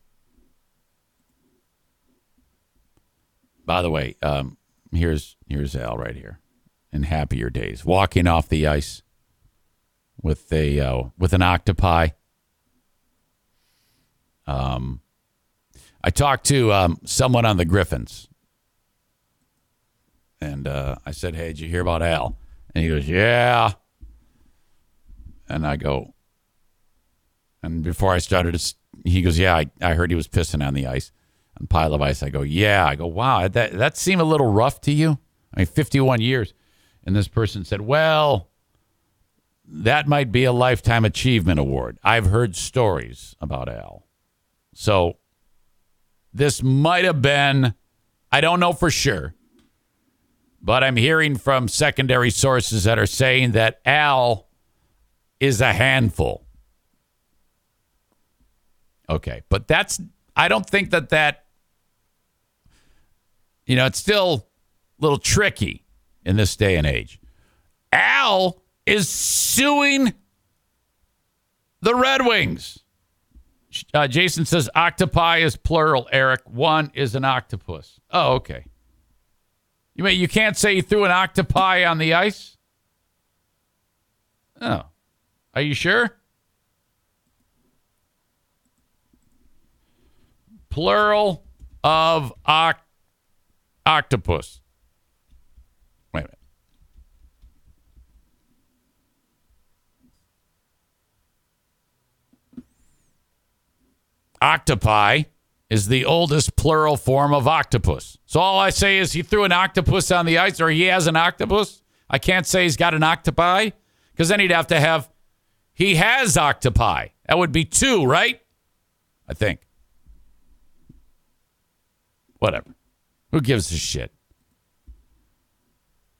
By the way, um, here's here's Al right here in happier days, walking off the ice with a uh, with an octopi. Um, I talked to um, someone on the Griffins, and uh, I said, "Hey, did you hear about Al?" And he goes, "Yeah." And I go, and before I started, he goes, "Yeah, I, I heard he was pissing on the ice, on pile of ice." I go, "Yeah." I go, "Wow, that that seemed a little rough to you." I mean, 51 years, and this person said, "Well, that might be a lifetime achievement award." I've heard stories about Al, so this might have been. I don't know for sure, but I'm hearing from secondary sources that are saying that Al is a handful. Okay, but that's I don't think that that you know, it's still a little tricky in this day and age. Al is suing the Red Wings. Uh, Jason says octopi is plural, Eric. One is an octopus. Oh, okay. You mean you can't say you threw an octopi on the ice? Oh. Are you sure? Plural of oct- octopus. Wait a minute. Octopi is the oldest plural form of octopus. So all I say is he threw an octopus on the ice or he has an octopus. I can't say he's got an octopi because then he'd have to have he has octopi. That would be two, right? I think. Whatever. Who gives a shit?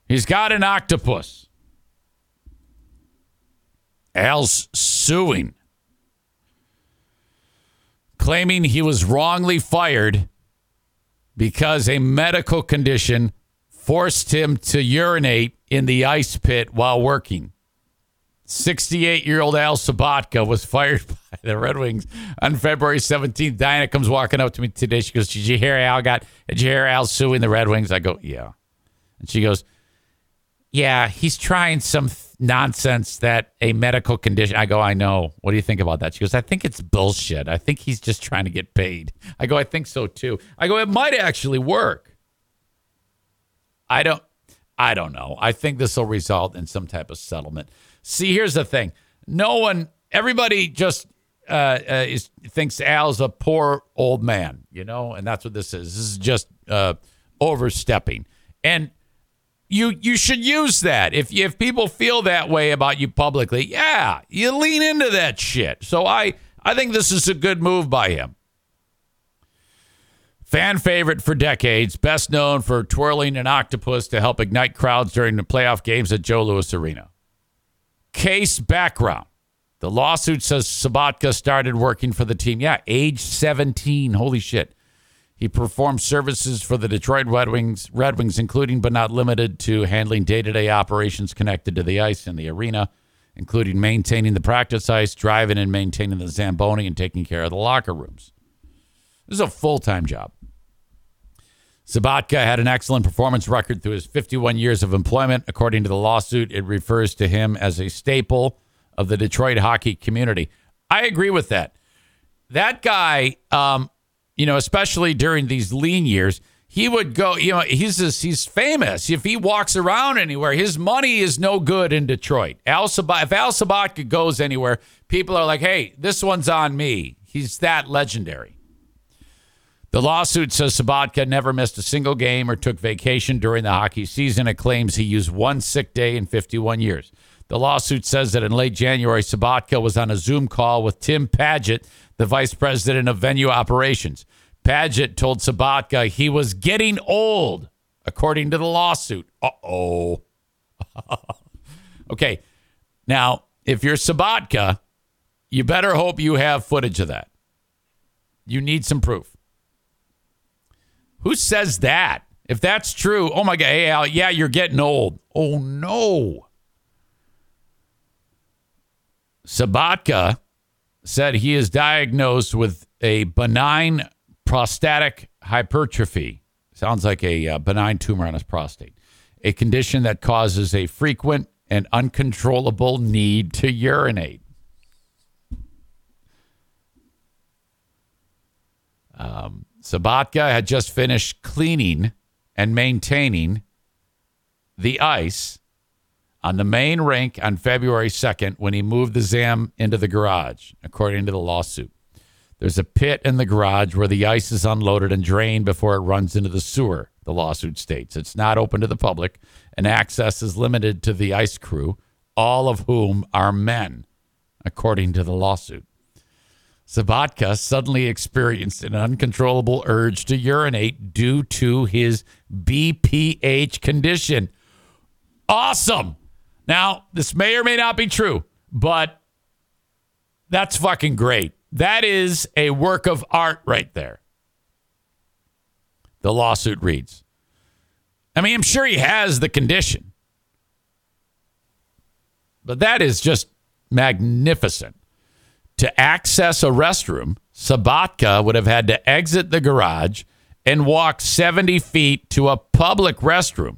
He's got an octopus. Al's suing, claiming he was wrongly fired because a medical condition forced him to urinate in the ice pit while working. 68 year old Al Sobotka was fired by the Red Wings on February 17th. Diana comes walking up to me today. She goes, Did you hear Al got, did you hear Al suing the Red Wings? I go, Yeah. And she goes, Yeah, he's trying some nonsense that a medical condition. I go, I know. What do you think about that? She goes, I think it's bullshit. I think he's just trying to get paid. I go, I think so too. I go, it might actually work. I don't, I don't know. I think this will result in some type of settlement. See, here's the thing. No one, everybody just uh, uh, is, thinks Al's a poor old man, you know, and that's what this is. This is just uh, overstepping. And you you should use that. If if people feel that way about you publicly, yeah, you lean into that shit. So I I think this is a good move by him. Fan favorite for decades, best known for twirling an octopus to help ignite crowds during the playoff games at Joe Louis Arena. Case background. The lawsuit says Sobotka started working for the team. Yeah, age 17. Holy shit. He performed services for the Detroit Red Wings, Red Wings, including but not limited to handling day-to-day operations connected to the ice in the arena, including maintaining the practice ice, driving and maintaining the Zamboni, and taking care of the locker rooms. This is a full-time job. Sobotka had an excellent performance record through his 51 years of employment. According to the lawsuit, it refers to him as a staple of the Detroit hockey community. I agree with that. That guy, um, you know, especially during these lean years, he would go. You know, he's just, he's famous. If he walks around anywhere, his money is no good in Detroit. Al if Al Sobotka goes anywhere, people are like, "Hey, this one's on me." He's that legendary. The lawsuit says Sobotka never missed a single game or took vacation during the hockey season. It claims he used one sick day in 51 years. The lawsuit says that in late January, Sobotka was on a Zoom call with Tim Paget, the vice president of venue operations. Paget told Sobotka he was getting old, according to the lawsuit. Uh oh. okay. Now, if you're Sobotka, you better hope you have footage of that. You need some proof. Who says that? If that's true, oh my God, hey, Al, yeah, you're getting old. Oh no. Sobotka said he is diagnosed with a benign prostatic hypertrophy. Sounds like a uh, benign tumor on his prostate, a condition that causes a frequent and uncontrollable need to urinate. Um, Sobotka had just finished cleaning and maintaining the ice on the main rink on February 2nd when he moved the ZAM into the garage, according to the lawsuit. There's a pit in the garage where the ice is unloaded and drained before it runs into the sewer, the lawsuit states. It's not open to the public, and access is limited to the ice crew, all of whom are men, according to the lawsuit. Sobotka suddenly experienced an uncontrollable urge to urinate due to his BPH condition. Awesome. Now, this may or may not be true, but that's fucking great. That is a work of art right there. The lawsuit reads. I mean, I'm sure he has the condition, but that is just magnificent to access a restroom, Sobotka would have had to exit the garage and walk 70 feet to a public restroom.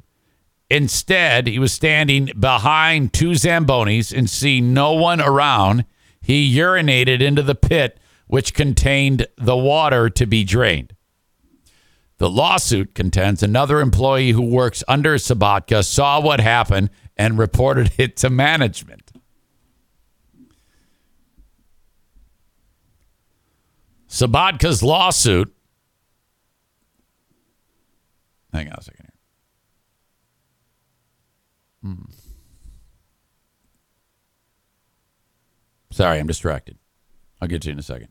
Instead, he was standing behind two Zambonis and seeing no one around. He urinated into the pit, which contained the water to be drained. The lawsuit contends another employee who works under Sobotka saw what happened and reported it to management. Sobotka's lawsuit. Hang on a second here. Hmm. Sorry, I'm distracted. I'll get to you in a second.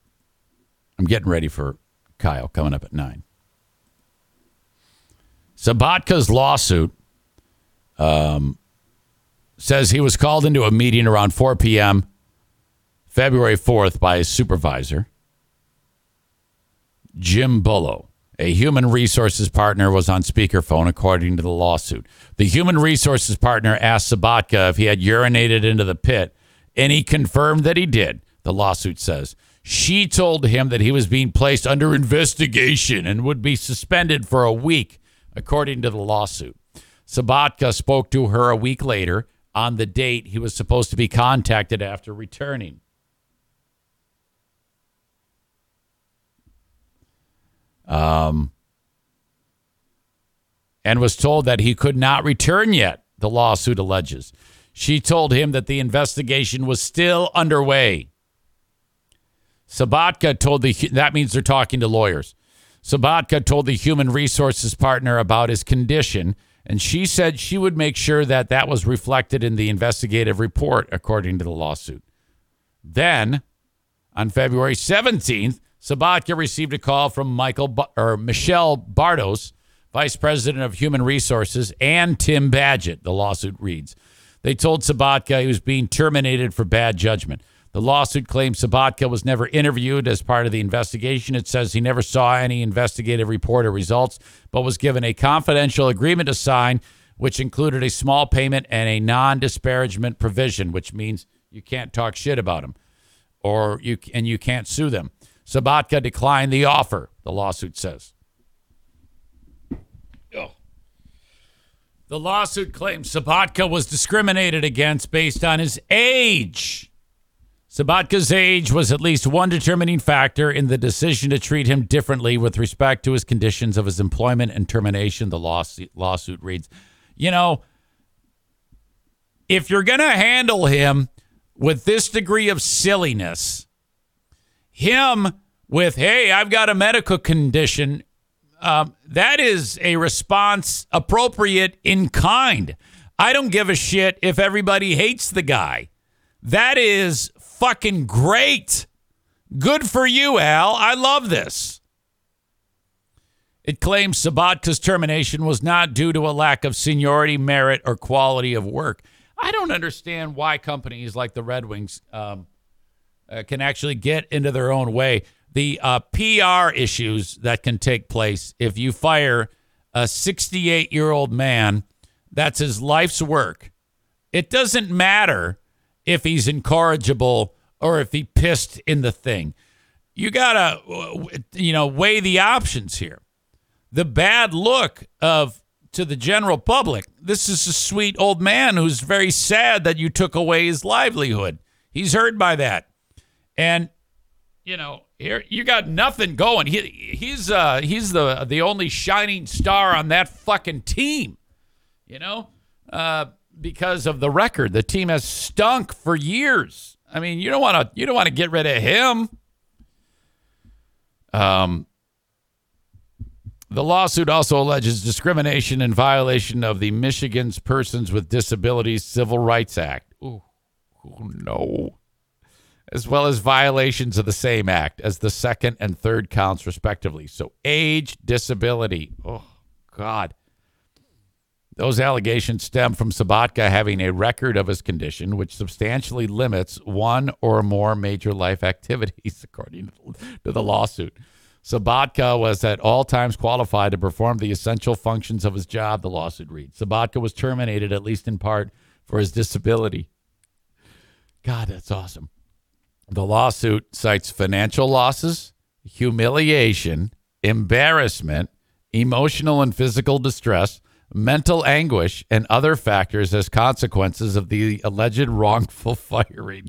I'm getting ready for Kyle coming up at nine. Sobotka's lawsuit um, says he was called into a meeting around 4 p.m. February 4th by his supervisor. Jim Bullough, a human resources partner, was on speakerphone, according to the lawsuit. The human resources partner asked Sobotka if he had urinated into the pit, and he confirmed that he did, the lawsuit says. She told him that he was being placed under investigation and would be suspended for a week, according to the lawsuit. Sobotka spoke to her a week later on the date he was supposed to be contacted after returning. Um, and was told that he could not return yet, the lawsuit alleges. She told him that the investigation was still underway. Sobotka told the, that means they're talking to lawyers. Sobotka told the human resources partner about his condition And she said she would make sure that that was reflected in the investigative report, according to the lawsuit. Then, on February 17th, Sobotka received a call from Michael or Michelle Bardos, Vice President of Human Resources, and Tim Badgett, the lawsuit reads. They told Sobotka he was being terminated for bad judgment. The lawsuit claims Sobotka was never interviewed as part of the investigation. It says he never saw any investigative report or results, but was given a confidential agreement to sign, which included a small payment and a non disparagement provision, which means you can't talk shit about him or you and you can't sue them. Sobotka declined the offer, the lawsuit says. Oh. The lawsuit claims Sobotka was discriminated against based on his age. Sobotka's age was at least one determining factor in the decision to treat him differently with respect to his conditions of his employment and termination, the lawsuit, lawsuit reads. You know, if you're going to handle him with this degree of silliness, him with, hey, I've got a medical condition, um, that is a response appropriate in kind. I don't give a shit if everybody hates the guy. That is fucking great. Good for you, Al. I love this. It claims Sobotka's termination was not due to a lack of seniority, merit, or quality of work. I don't understand why companies like the Red Wings um, uh, can actually get into their own way. The uh, PR issues that can take place if you fire a 68 year old man, that's his life's work. It doesn't matter if he's incorrigible or if he pissed in the thing. You got to, you know, weigh the options here. The bad look of to the general public. This is a sweet old man who's very sad that you took away his livelihood. He's hurt by that. And you know, here you got nothing going. He, he's uh he's the the only shining star on that fucking team. You know? Uh because of the record. The team has stunk for years. I mean, you don't want to you don't want to get rid of him. Um the lawsuit also alleges discrimination and violation of the Michigan's Persons with Disabilities Civil Rights Act. Ooh, oh no. As well as violations of the same act as the second and third counts, respectively. So, age, disability. Oh, God. Those allegations stem from Sobotka having a record of his condition, which substantially limits one or more major life activities, according to the lawsuit. Sobotka was at all times qualified to perform the essential functions of his job, the lawsuit reads. Sobotka was terminated, at least in part, for his disability. God, that's awesome. The lawsuit cites financial losses, humiliation, embarrassment, emotional and physical distress, mental anguish, and other factors as consequences of the alleged wrongful firing.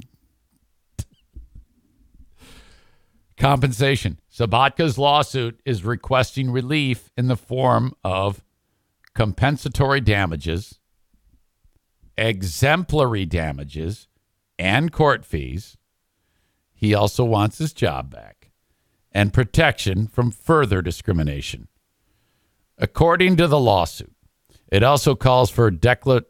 Compensation. Sobotka's lawsuit is requesting relief in the form of compensatory damages, exemplary damages, and court fees. He also wants his job back and protection from further discrimination. According to the lawsuit, it also calls for decla-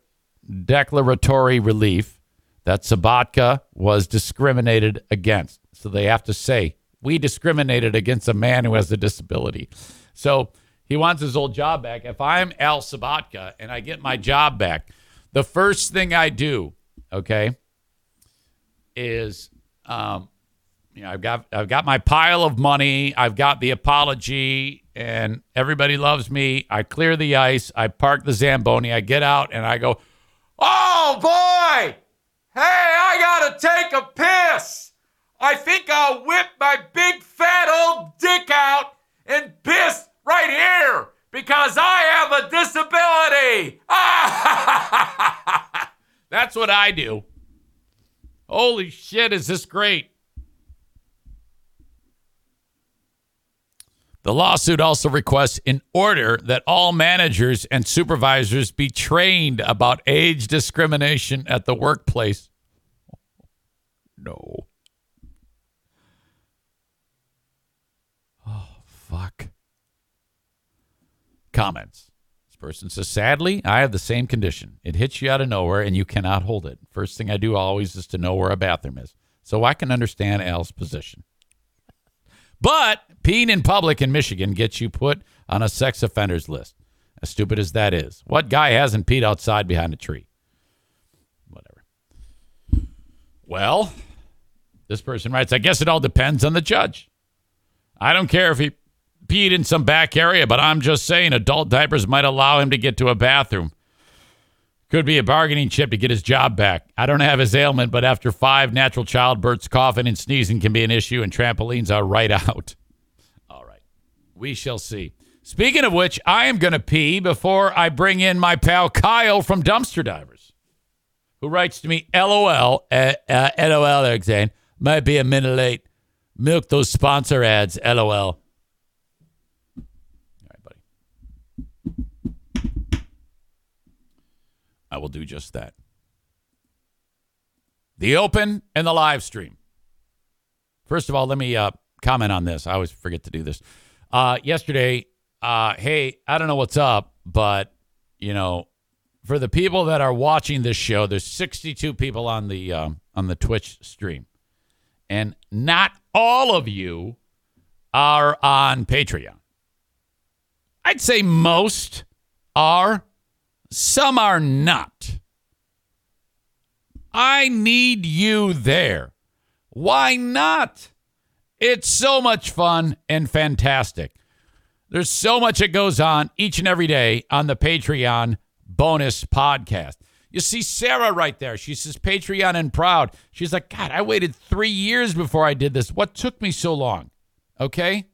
declaratory relief that Sobotka was discriminated against. So they have to say, we discriminated against a man who has a disability. So he wants his old job back. If I'm Al Sobotka and I get my job back, the first thing I do, okay, is um, you know, I've got I've got my pile of money, I've got the apology, and everybody loves me. I clear the ice, I park the Zamboni, I get out and I go, Oh boy! Hey, I gotta take a piss! I think I'll whip my big fat old dick out and piss right here because I have a disability. That's what I do. Holy shit, is this great? The lawsuit also requests an order that all managers and supervisors be trained about age discrimination at the workplace. No. Oh, fuck. Comments. This person says, sadly, I have the same condition. It hits you out of nowhere and you cannot hold it. First thing I do always is to know where a bathroom is. So I can understand Al's position. But peeing in public in Michigan gets you put on a sex offenders list. As stupid as that is. What guy hasn't peed outside behind a tree? Whatever. Well, this person writes, I guess it all depends on the judge. I don't care if he peed in some back area, but I'm just saying adult diapers might allow him to get to a bathroom. Could be a bargaining chip to get his job back. I don't have his ailment, but after five natural childbirths, coughing and sneezing can be an issue, and trampolines are right out. All right. We shall see. Speaking of which, I am going to pee before I bring in my pal Kyle from Dumpster Divers, who writes to me, LOL, uh, uh, LOL, Alexander. Might be a minute late. Milk those sponsor ads, LOL. All right, buddy. I will do just that. The open and the live stream. First of all, let me uh, comment on this. I always forget to do this. Uh, yesterday, uh, hey, I don't know what's up, but you know, for the people that are watching this show, there's 62 people on the um, on the Twitch stream, and not all of you are on Patreon. I'd say most are, some are not. I need you there. Why not? It's so much fun and fantastic. There's so much that goes on each and every day on the Patreon bonus podcast. You see Sarah right there. She says Patreon and proud. She's like, God, I waited three years before I did this. What took me so long? Okay.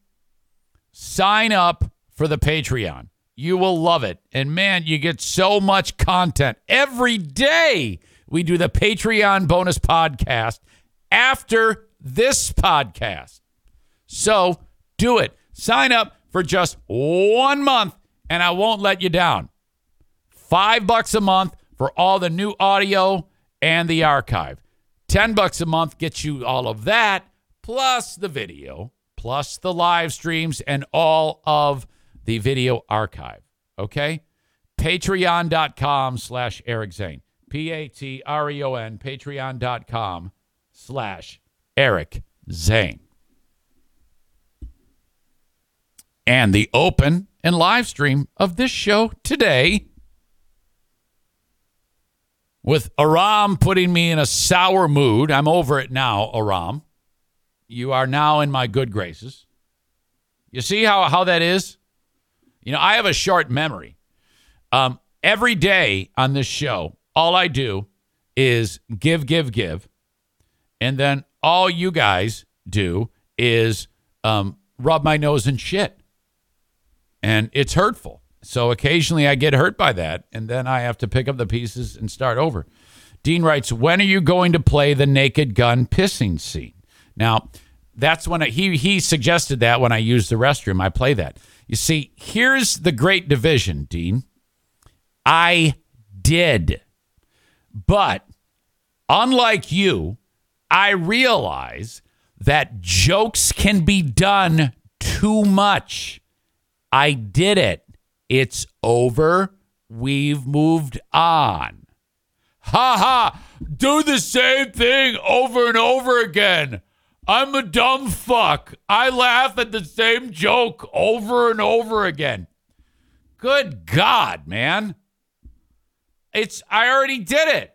Sign up for the Patreon. You will love it. And man, you get so much content every day. We do the Patreon bonus podcast after this podcast. So do it. Sign up for just one month, and I won't let you down. Five bucks a month for all the new audio and the archive. 10 bucks a month gets you all of that, plus the video, plus the live streams, and all of the video archive. Okay? Patreon.com slash Eric Zane. P A T R E O N, patreon.com slash Eric Zane. And the open and live stream of this show today with Aram putting me in a sour mood. I'm over it now, Aram. You are now in my good graces. You see how, how that is? You know, I have a short memory. Um, every day on this show, all I do is give, give, give. And then all you guys do is um, rub my nose in shit. And it's hurtful. So occasionally I get hurt by that. And then I have to pick up the pieces and start over. Dean writes, When are you going to play the naked gun pissing scene? Now, that's when I, he, he suggested that when I use the restroom. I play that. You see, here's the great division, Dean. I did. But unlike you, I realize that jokes can be done too much. I did it. It's over. We've moved on. Ha ha! Do the same thing over and over again. I'm a dumb fuck. I laugh at the same joke over and over again. Good God, man. It's I already did it.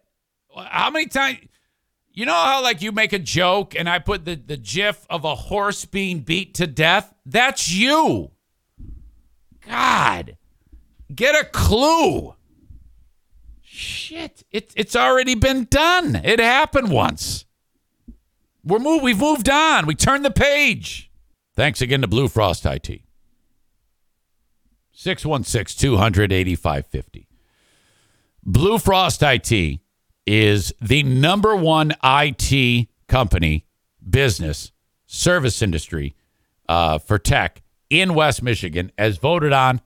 How many times you know how like you make a joke and I put the, the gif of a horse being beat to death? That's you. God. Get a clue. Shit. It, it's already been done. It happened once. We're move, we've moved on. We turned the page. Thanks again to Blue Frost IT. 616 200 8550. Blue Frost IT is the number one IT company, business, service industry uh, for tech in West Michigan, as voted on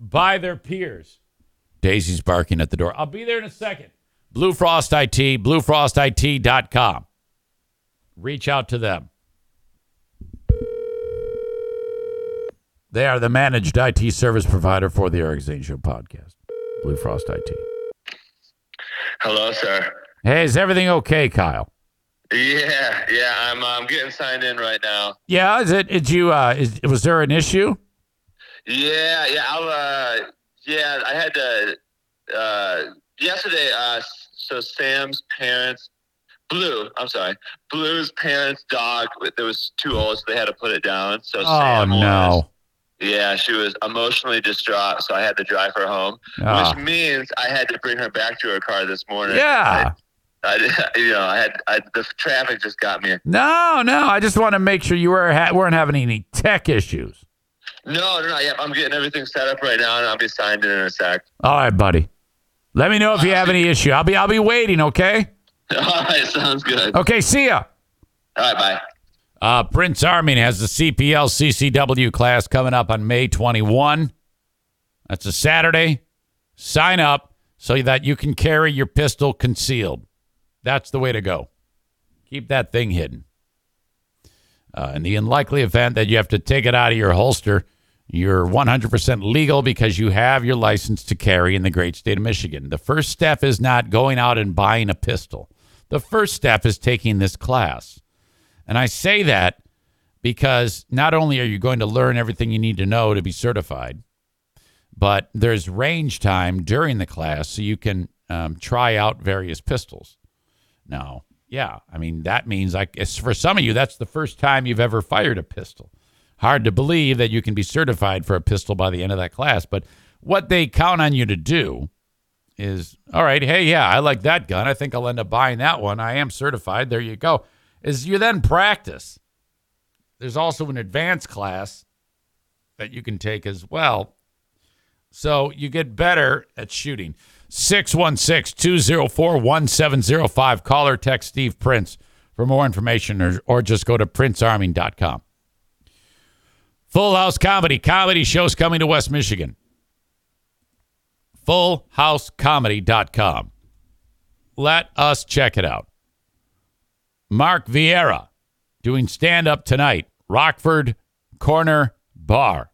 by their peers. Daisy's barking at the door. I'll be there in a second. Blue Frost IT, bluefrostit.com. Reach out to them. They are the managed IT service provider for the Eric Zane Show podcast. Blue Frost IT.
Hello, sir.
Hey, is everything okay, Kyle?
Yeah, yeah, I'm I'm getting signed in right now.
Yeah, is it? Did you? Uh, is was there an issue?
Yeah, yeah, I'll uh, yeah, I had to uh, yesterday. Uh, so Sam's parents, Blue, I'm sorry, Blue's parents' dog. There was too old, so they had to put it down. So
Oh
Sam was-
no!
Yeah, she was emotionally distraught, so I had to drive her home,
Ah.
which means I had to bring her back to her car this morning.
Yeah.
I, I you know, I had I, the traffic just got me.
No, no. I just want to make sure you were ha- weren't having any tech issues.
No, no, no. Yeah, I'm getting everything set up right now, and I'll be signed in in a sec.
All right, buddy. Let me know if you have any issue. I'll be I'll be waiting. Okay.
All right, sounds good.
Okay. See ya.
All right, bye.
Uh, Prince Arming has the CPL CCW class coming up on May 21. That's a Saturday. Sign up so that you can carry your pistol concealed. That's the way to go. Keep that thing hidden. Uh, in the unlikely event that you have to take it out of your holster, you're 100% legal because you have your license to carry in the great state of Michigan. The first step is not going out and buying a pistol. The first step is taking this class. And I say that because not only are you going to learn everything you need to know to be certified, but there's range time during the class so you can um, try out various pistols. Now, yeah, I mean, that means like for some of you, that's the first time you've ever fired a pistol. Hard to believe that you can be certified for a pistol by the end of that class. But what they count on you to do is all right, hey, yeah, I like that gun. I think I'll end up buying that one. I am certified. There you go. Is you then practice. There's also an advanced class that you can take as well. So you get better at shooting. 616 204 1705. Call or text Steve Prince for more information or, or just go to princearming.com. Full House Comedy. Comedy shows coming to West Michigan. FullHouseComedy.com. Let us check it out. Mark Vieira doing stand up tonight, Rockford Corner Bar.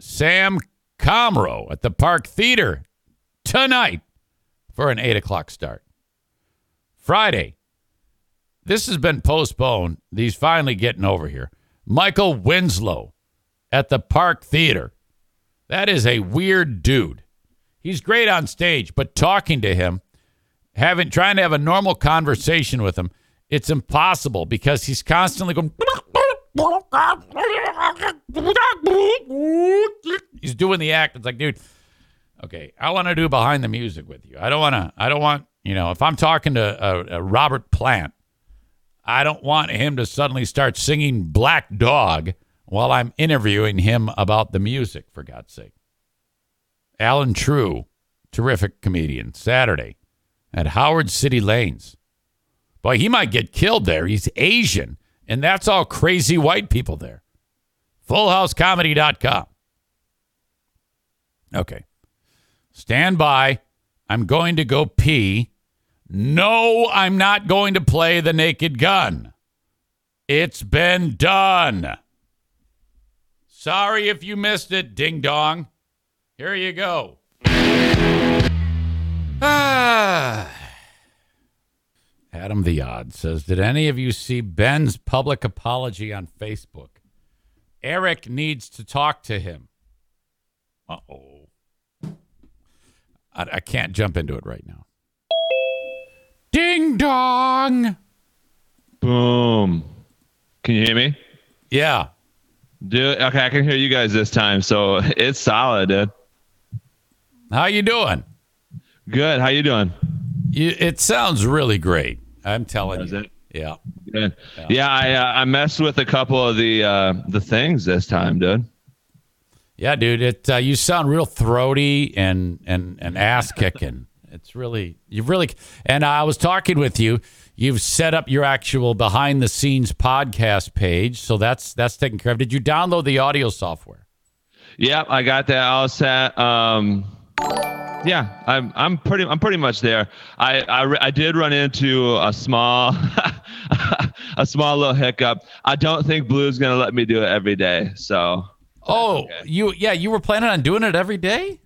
Sam Comroe at the Park Theater tonight for an 8 o'clock start. Friday, this has been postponed. He's finally getting over here. Michael Winslow at the Park Theater. That is a weird dude. He's great on stage, but talking to him, having trying to have a normal conversation with him, it's impossible because he's constantly going. He's doing the act. It's like, dude, okay, I want to do behind the music with you. I don't want to. I don't want you know. If I'm talking to uh, Robert Plant, I don't want him to suddenly start singing Black Dog while I'm interviewing him about the music. For God's sake, Alan True, terrific comedian, Saturday at Howard City Lanes. Boy, he might get killed there. He's Asian, and that's all crazy white people there. FullHouseComedy.com. Okay. Stand by. I'm going to go pee. No, I'm not going to play the naked gun. It's been done. Sorry if you missed it, ding dong. Here you go. Ah. Adam the Odd says, Did any of you see Ben's public apology on Facebook? Eric needs to talk to him. Uh oh. I, I can't jump into it right now. Ding dong.
Boom. Can you hear me?
Yeah.
Dude, okay, I can hear you guys this time, so it's solid, dude.
How you doing?
Good. How you doing?
You, it sounds really great. I'm telling
Does
you.
it?
Yeah.
Good. Yeah, I uh, I messed with a couple of the uh, the things this time, dude.
Yeah, dude. It uh, you sound real throaty and and and ass kicking. it's really you really and I was talking with you. You've set up your actual behind the scenes podcast page, so that's that's taken care of. Did you download the audio software?
Yep, I got that all set. Um, Yeah, I'm I'm pretty I'm pretty much there. I I, I did run into a small a small little hiccup. I don't think Blue's gonna let me do it every day. So
Oh, you yeah, you were planning on doing it every day?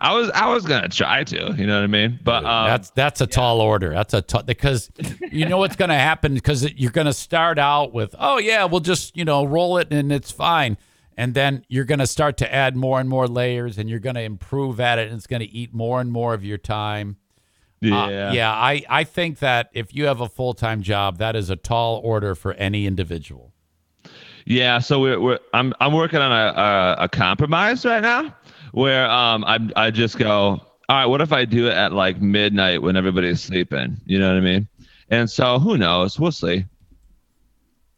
I was I was gonna try to. You know what I mean? But um,
that's that's a tall order. That's a a t- because you know what's going to happen because you're going to start out with oh yeah we'll just you know roll it and it's fine, and then you're going to start to add more and more layers and you're going to improve at it and it's going to eat more and more of your time.
yeah.
Uh, yeah. I I think that if you have a full time job, that is a tall order for any individual.
Yeah, so we're, we're I'm I'm working on a, a a compromise right now where um I I just go all right what if I do it at like midnight when everybody's sleeping you know what I mean and so who knows we'll see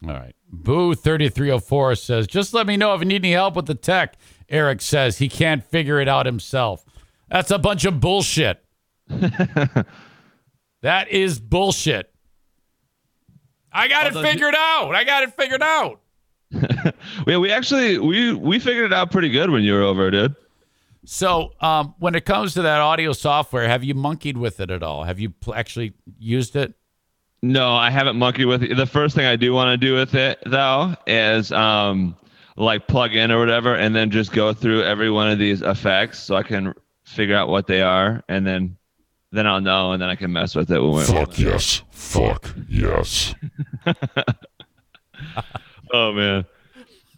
All right. Boo thirty three oh four says just let me know if you need any help with the tech. Eric says he can't figure it out himself. That's a bunch of bullshit. that is bullshit. I got it
Although he-
figured out. I got it figured out.
yeah we actually we we figured it out pretty good when you were over dude
So, um, when it comes to that audio software, have you monkeyed with it at all? Have you pl- actually used it?
no I haven't monkeyed with it the first thing I do want to do with it though is um like plug in or whatever and then just go through every one of these effects so I can figure out what they are and then then I'll know and then I can mess with it when we're
Fuck yes. Fuck yes.
Oh man.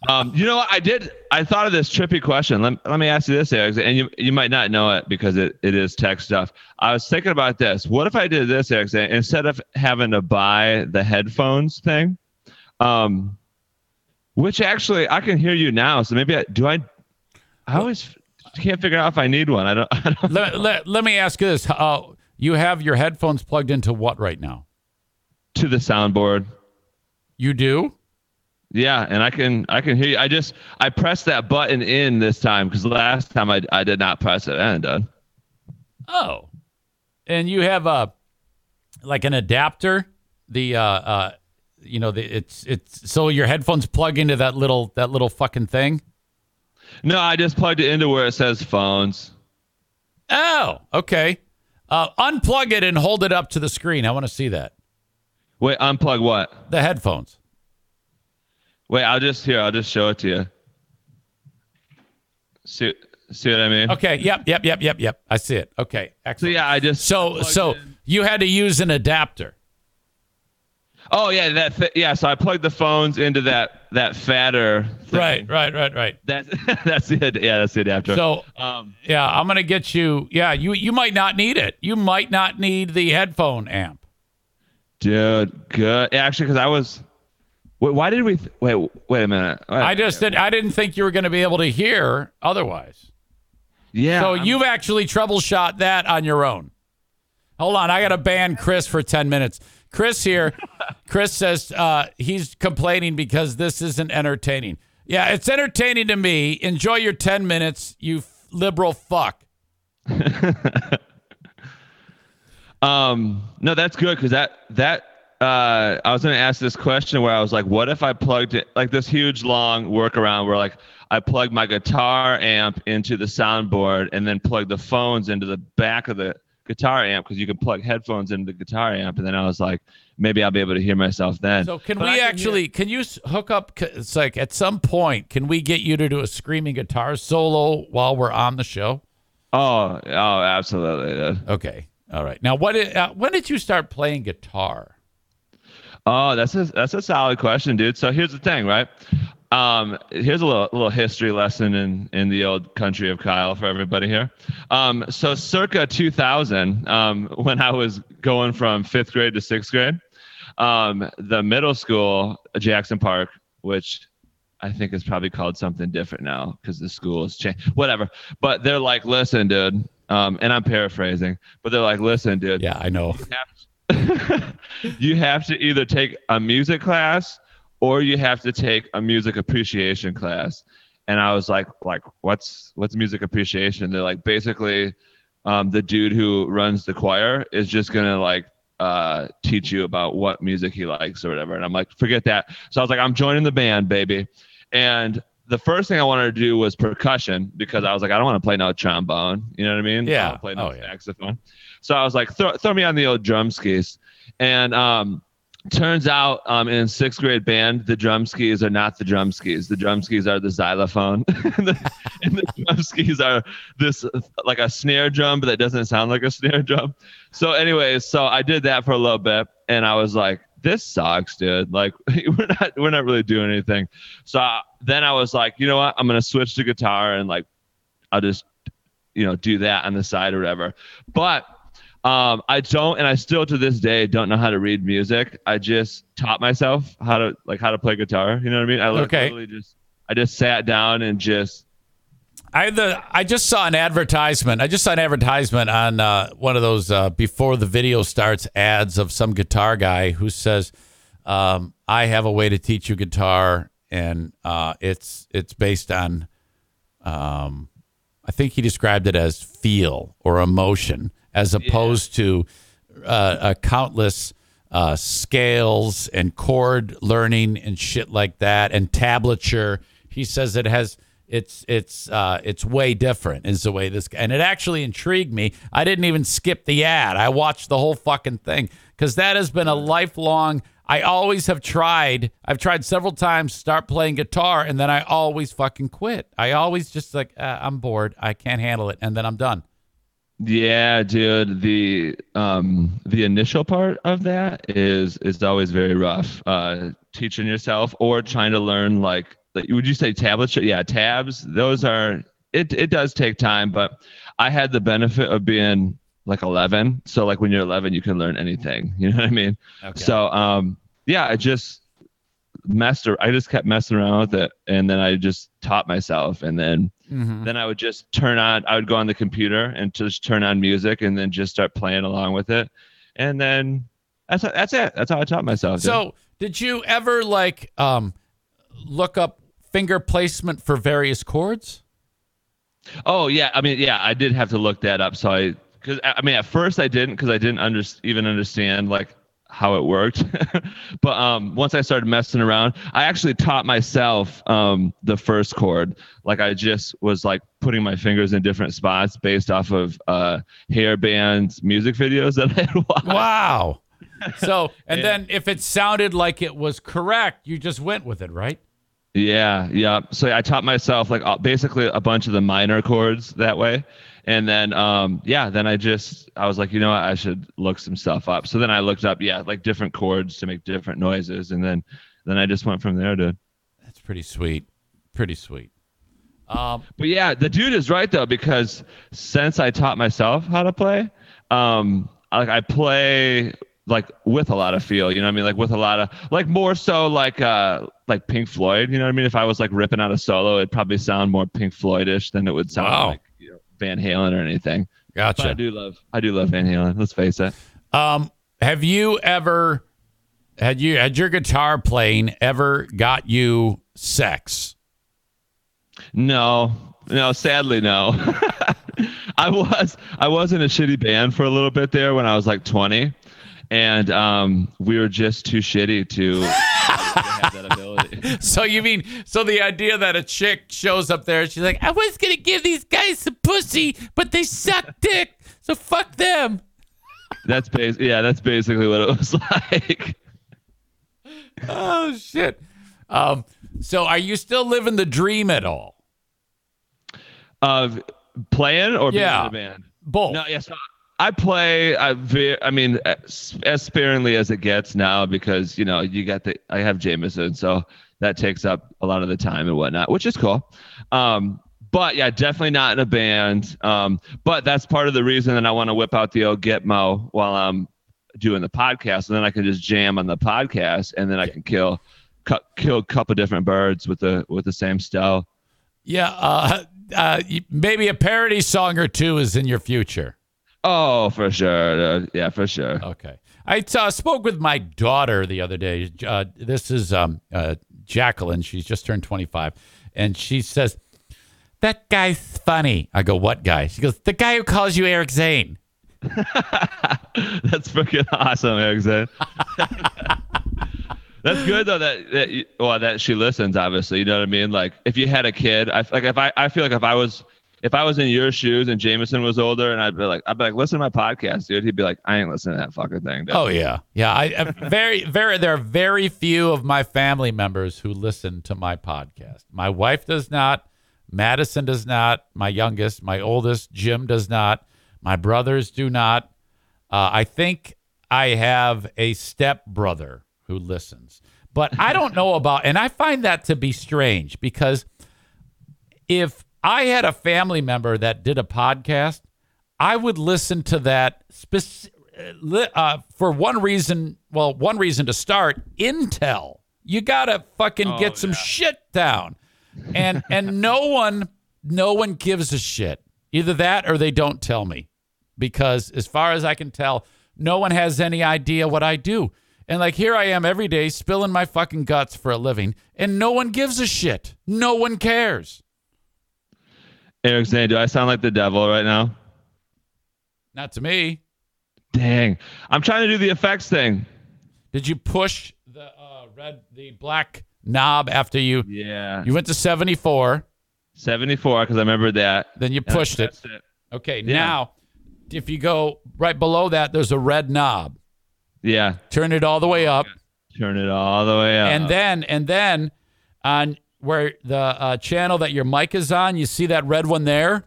Um, you know what? I did. I thought of this trippy question. Let, let me ask you this, Eric, and you you might not know it because it, it is tech stuff. I was thinking about this. What if I did this, Eric? Instead of having to buy the headphones thing, um, which actually I can hear you now. So maybe I do. I I always can't figure out if I need one. I don't. I don't
Let, let, let me ask you this. Uh, you have your headphones plugged into what right now?
to the soundboard.
You do?
Yeah, and I can I can hear you. I just I pressed that button in this time because last time I I did not press it in, done.
Oh. And you have a like an adapter, the uh uh you know, the it's it's so your headphones plug into that little that little fucking thing?
No, I just plugged it into where it says phones.
Oh, okay. Uh unplug it and hold it up to the screen. I want to see that.
Wait, unplug what?
The headphones.
Wait, I'll just here. I'll just show it to you. See, see what I mean?
Okay, yep, yep, yep, yep, yep. I see it. Okay.
So yeah, I just
So so
in.
you had to use an adapter.
Oh yeah, that th- yeah. So I plugged the phones into that that fatter. Thing.
Right, right, right, right.
That's that's it. yeah. That's the adapter.
So
um,
yeah, I'm gonna get you. Yeah, you you might not need it. You might not need the headphone amp.
dude, good. Yeah, actually, because I was. Wait, why did we? Th- wait, wait a minute. Wait,
I just did. I didn't think you were going to be able to hear otherwise.
yeah.
So
I'm-
you've actually troubleshot that on your own. Hold on, I got to ban Chris for ten minutes. Chris here. Chris says uh, he's complaining because this isn't entertaining. Yeah, it's entertaining to me. Enjoy your ten minutes, you f- liberal fuck.
Um, no, that's good because that that uh, I was gonna ask this question where I was like, what if I plugged it like this huge long workaround where like I plug my guitar amp into the soundboard and then plug the phones into the back of the guitar amp because you can plug headphones into the guitar amp and then I was like, maybe I'll be able to hear myself then.
So can
But
we
hear-
actually? Can you hook up? It's like at some point, can we get you to do a screaming guitar solo while we're on the show?
Oh, oh, absolutely.
Okay. All right. Now, what? Did, uh, when did you start playing guitar?
Oh, that's a that's a solid question, dude. So here's the thing, right? Um, here's a little little history lesson in in the old country of Kyle for everybody here. Um, so circa 2000, um, when I was going from fifth grade to sixth grade, um, the middle school Jackson Park, which I think is probably called something different now because the school has changed. Whatever, but they're like, listen, dude. Um, and I'm paraphrasing, but they're like, listen, dude
Yeah, I know.
you have to either take a music class or you have to take a music appreciation class and i was like like what's what's music appreciation they're like basically um, the dude who runs the choir is just gonna like uh, teach you about what music he likes or whatever and i'm like forget that so i was like i'm joining the band baby and the first thing I wanted to do was percussion because I was like, I don't want to play no trombone. You know what I mean?
Yeah.
I don't play no
Oh, yeah.
So I was like, throw, throw me on the old drum skis. And um, turns out um, in sixth grade band, the drum skis are not the drum skis. The drum skis are the xylophone. and, the, and the drum skis are this like a snare drum, but that doesn't sound like a snare drum. So, anyways, so I did that for a little bit, and I was like, "This sucks, dude. Like, we're not we're not really doing anything." So I, then I was like, "You know what? I'm gonna switch to guitar and like, I'll just, you know, do that on the side or whatever." But um, I don't, and I still to this day don't know how to read music. I just taught myself how to like how to play guitar. You know what I mean? I
Okay.
literally just I just sat down and just
I the I just saw an advertisement. I just saw an advertisement on uh, one of those uh, before the video starts ads of some guitar guy who says, um, "I have a way to teach you guitar, and uh, it's it's based on, um, I think he described it as feel or emotion, as opposed to uh, a countless." Uh, scales and chord learning and shit like that, and tablature. He says it has it's it's uh, it's way different is the way this and it actually intrigued me. I didn't even skip the ad. I watched the whole fucking thing because that has been a lifelong. I always have tried. I've tried several times start playing guitar and then I always fucking quit. I always just like uh, I'm bored. I can't handle it and then I'm done.
Yeah, dude. The um the initial part of that is is always very rough. Uh teaching yourself or trying to learn like like would you say tablets? Yeah, tabs. Those are it it does take time, but I had the benefit of being like 11. So like when you're 11 you can learn anything. You know what I mean?
Okay.
So um yeah, I just messed I just kept messing around with it and then I just taught myself and then then I would just turn on I would go on the computer and just turn on music and then just start playing along with it. And then that's that's it. That's how I taught myself.
So, did you ever like um look up finger placement for various chords?
Oh yeah, I mean yeah, I did have to look that up. So I because I mean at first I didn't because I didn't under, even understand like how it worked. but um, once I started messing around, I actually taught myself um, the first chord. Like I just was like putting my fingers in different spots based off of uh, hair bands music videos that I had watched.
Wow. So, and
Yeah.
then if it sounded like it was correct, you just went with it, right?
Yeah, yeah. So I taught myself like uh, basically a bunch of the minor chords that way. And then um yeah, then I just I was like, you know what, I should look some stuff up. So then I looked up, yeah, like different chords to make different noises and then then I just went from there to
That's pretty sweet. Pretty sweet. Um,
But yeah, the dude is right though because since I taught myself how to play, um like I play like with a lot of feel, you know what I mean? Like with a lot of like more so like uh like Pink Floyd, you know what I mean? If I was like ripping out a solo, it'd probably sound more Pink Floydish than it would sound
Wow.
like Van Halen or anything. But I do love I do love Van Halen, let's face it.
Um, have you ever had you had your guitar playing ever got you sex?
No, no, sadly no. I was I was in a shitty band for a little bit there when I was like 20, and um, we were just too shitty to have that ability.
So you mean so the idea that a chick shows up there, she's like, I was gonna give these guys some pussy, but they suck dick, so fuck them.
That's bas- yeah, that's basically what it was like.
Oh shit. Um, so are you still living the dream at all?
Of playing or being in a band.
Both.
No, yes, I play. I, ve- I mean, as, as sparingly as it gets now because you know you got the. I have Jameson, so that takes up a lot of the time and whatnot, which is cool. Um, but yeah, definitely not in a band. Um, but that's part of the reason that I want to whip out the old Gitmo while I'm doing the podcast, and then I can just jam on the podcast, and then I can kill, cu- kill a couple different birds with the with the same style.
Yeah, uh, uh, maybe a parody song or two is in your future.
Oh, for sure. Uh, yeah, for sure.
Okay. I uh, spoke with my daughter the other day. Uh, this is um, uh, Jacqueline. She's just turned 25. And she says, That guy's funny. I go, What guy? She goes, The guy who calls you Eric Zane.
That's freaking awesome, Eric Zane. That's good though. That, that well, that she listens. Obviously, you know what I mean. Like if you had a kid, I like if I I feel like if I was if I was in your shoes and Jameson was older, and I'd be like I'd be like listen to my podcast, dude. He'd be like I ain't listening to that fucking thing. Dude.
Oh yeah, yeah. I, I very, very. There are very few of my family members who listen to my podcast. My wife does not. Madison does not. My youngest, my oldest, Jim does not. My brothers do not. Uh, I think I have a step brother who listens, but I don't know about. And I find that to be strange because if I had a family member that did a podcast, I would listen to that spec- li- uh, for one reason. Well, one reason to start intel. You gotta fucking get some shit down, and and no one, no one gives a shit. Either that or they don't tell me, because as far as I can tell, no one has any idea what I do. And like here I am every day spilling my fucking guts for a living, and no one gives a shit. No one cares.
Eric saying, do I sound like the devil right now?
Not to me.
Dang, I'm trying to do the effects thing.
Did you push the uh, red, the black knob after you
Yeah,
you went to 74?
74 because I remember that.
Then you pushed it.
it.
Okay,
Yeah.
now if you go right below that, there's a red knob.
Yeah,
Turn it all the way up,
turn it all the way up.
and then and then on where the uh, channel that your mic is on, you see that red one there.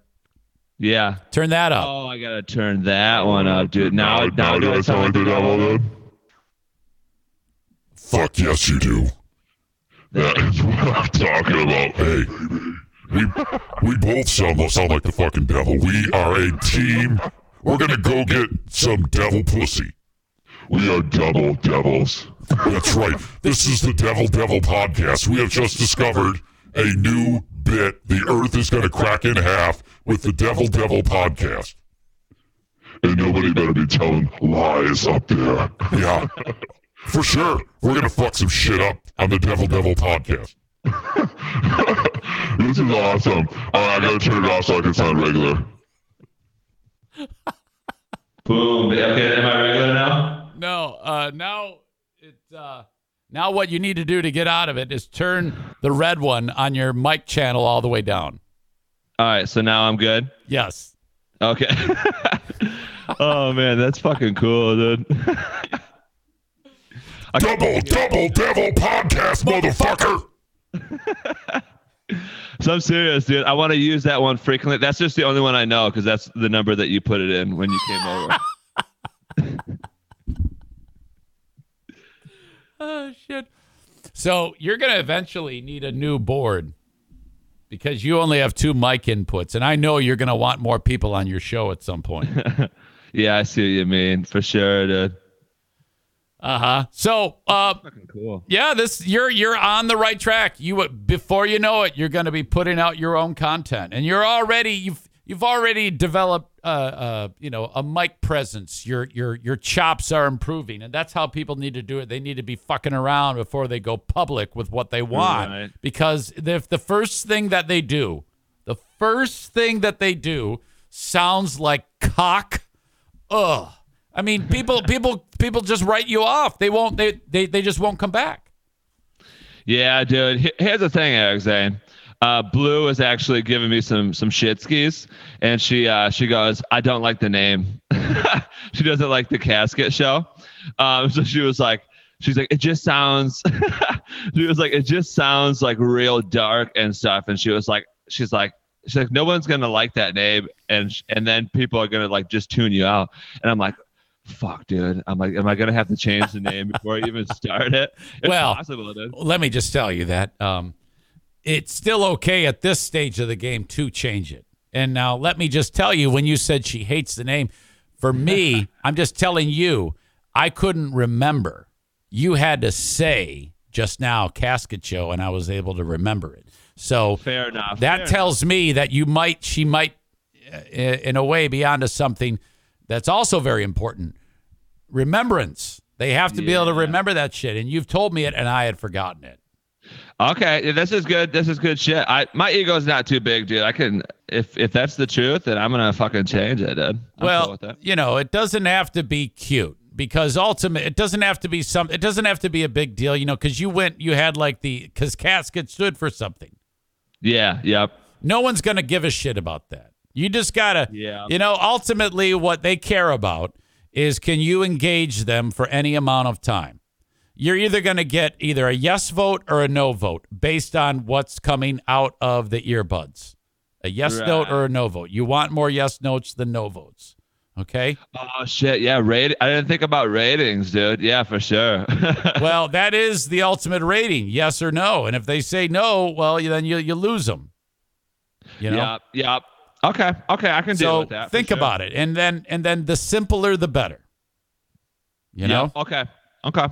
yeah.
Turn that up.
Oh, I gotta turn that one up, dude. Now, now,
now do I sound like the devil? Fuck yes, you do. That is what I'm talking about. Hey, we we both sound sound like the fucking devil. We are a team. We're gonna go get some devil pussy. We are double devils. That's right. This is the Devil Devil podcast. We have just discovered a new bit. The Earth is gonna crack in half with the Devil Devil podcast. And nobody better be telling lies up there. Yeah. For sure. We're gonna fuck some shit up on the Devil Devil podcast. this is awesome. Alright, I gotta turn it off so I can sound regular.
Boom. Okay, am I regular now?
No, uh, now it uh, now what you need to do to get out of it is turn the red one on your mic channel all the way down.
All right, so now I'm good.
Yes.
Okay. oh man, that's fucking cool, dude.
Double Double Devil podcast, motherfucker!
So I'm serious, dude. I want to use that one frequently. That's just the only one I know because that's the number that you put it in when you came over.
Oh shit. So you're gonna eventually need a new board because you only have two mic inputs, and I know you're gonna want more people on your show at some point.
yeah, I see what you mean for sure, dude.
Uh huh. So, uh,
cool.
yeah, this you're you're on the right track. You before you know it, you're going to be putting out your own content, and you're already you've you've already developed uh uh you know a mic presence. Your your your chops are improving, and that's how people need to do it. They need to be fucking around before they go public with what they want,
Right.
because if the first thing that they do, the first thing that they do sounds like cock, ugh. I mean, people, people, people just write you off. They won't. They, they, they just won't come back.
Yeah, dude. Here's the thing, Zane. Uh, Blue is actually giving me some some shit skis, and she uh, she goes, I don't like the name. she doesn't like the casket show. Um, so she was like, she's like, it just sounds. she was like, it just sounds like real dark and stuff. And she was like, she's like, she's like, no one's gonna like that name, and sh- and then people are gonna like just tune you out. And I'm like. Fuck, dude. I'm like, am I gonna have to change the name before I even start it? It's
Well,
possible, dude.
Let me just tell you that um, it's still okay at this stage of the game to change it. And now let me just tell you, when you said she hates the name, for me, I'm just telling you, I couldn't remember. You had to say just now casket show, and I was able to remember it. So
Fair enough.
that
Fair
tells me that you might she might uh, in a way be onto something that's also very important remembrance they have to be able to remember that shit and you've told me it and i had forgotten it
Okay, this is good. This is good shit. I my ego's not too big, dude. I can if if that's the truth, then I'm gonna fucking change it, dude. I'm
well
cool
you know it doesn't have to be cute because ultimate it doesn't have to be some it doesn't have to be a big deal, you know, because you went you had like the because casket stood for something.
Yeah. Yep.
No one's gonna give a shit about that. You just gotta
Yeah.
you know, ultimately what they care about is can you engage them for any amount of time? You're either gonna get either a yes vote or a no vote based on what's coming out of the earbuds. A yes note or a no vote. You want more yes notes than no votes. Okay?
Oh shit. Yeah. Rate. I didn't think about ratings, dude. Yeah, for sure.
well, that is the ultimate rating, yes or no. And if they say no, well, then you you lose them. You know.
Yep. Yep. Okay. Okay. I can deal with that.
think
sure.
about it, and then and then the simpler the better. You
Yep,
know.
Okay. Okay.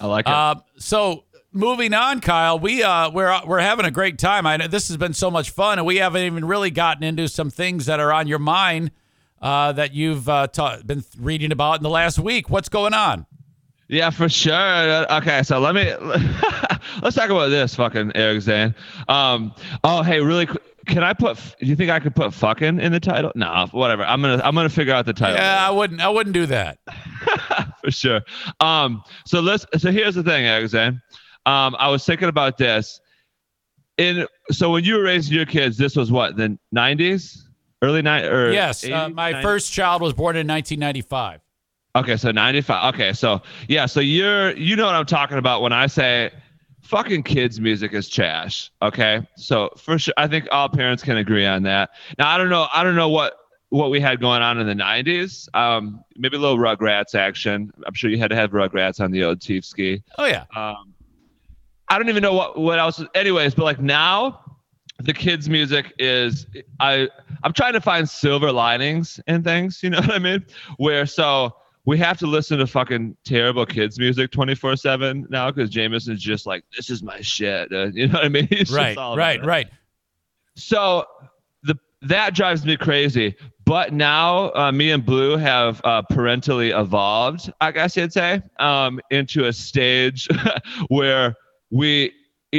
I like it.
Uh, so moving on, Kyle, we uh we're we're having a great time. I know this has been so much fun, and we haven't even really gotten into some things that are on your mind uh, that you've uh, ta- been reading about in the last week. What's going on?
Yeah, for sure. Uh, Okay, so let me let's talk about this fucking Eric Zane. Um, oh, hey, really quick. Can I put? Do you think I could put "fucking" in the title? No, whatever. I'm gonna I'm gonna figure out the title
Yeah, I wouldn't I wouldn't do that.
for sure. Um, so let's. So here's the thing, Eric Zane. Um, I was thinking about this. In so when you were raising your kids, this was what the '90s, early night or
Yes, uh, my
90s?
first child was born in 1995.
Okay, so 95. Okay, so yeah, so you're you know what I'm talking about when I say fucking kids music is trash. Okay? So for sure I think all parents can agree on that. Now I don't know I don't know what what we had going on in the 90s. Um maybe a little Rugrats action. I'm sure you had to have Rugrats on the old Chief ski.
Oh yeah.
Um I don't even know what what else anyways, but like now the kids music is I I'm trying to find silver linings in things, you know what I mean? Where so we have to listen to fucking terrible kids music 24/7 now cuz Jameson's just like this is my shit. dude." You know what I mean? Just
Right, right,
it.
right.
So the that drives me crazy. But now uh, me and Blue have uh, parentally evolved, I guess you'd say, um, into a stage where we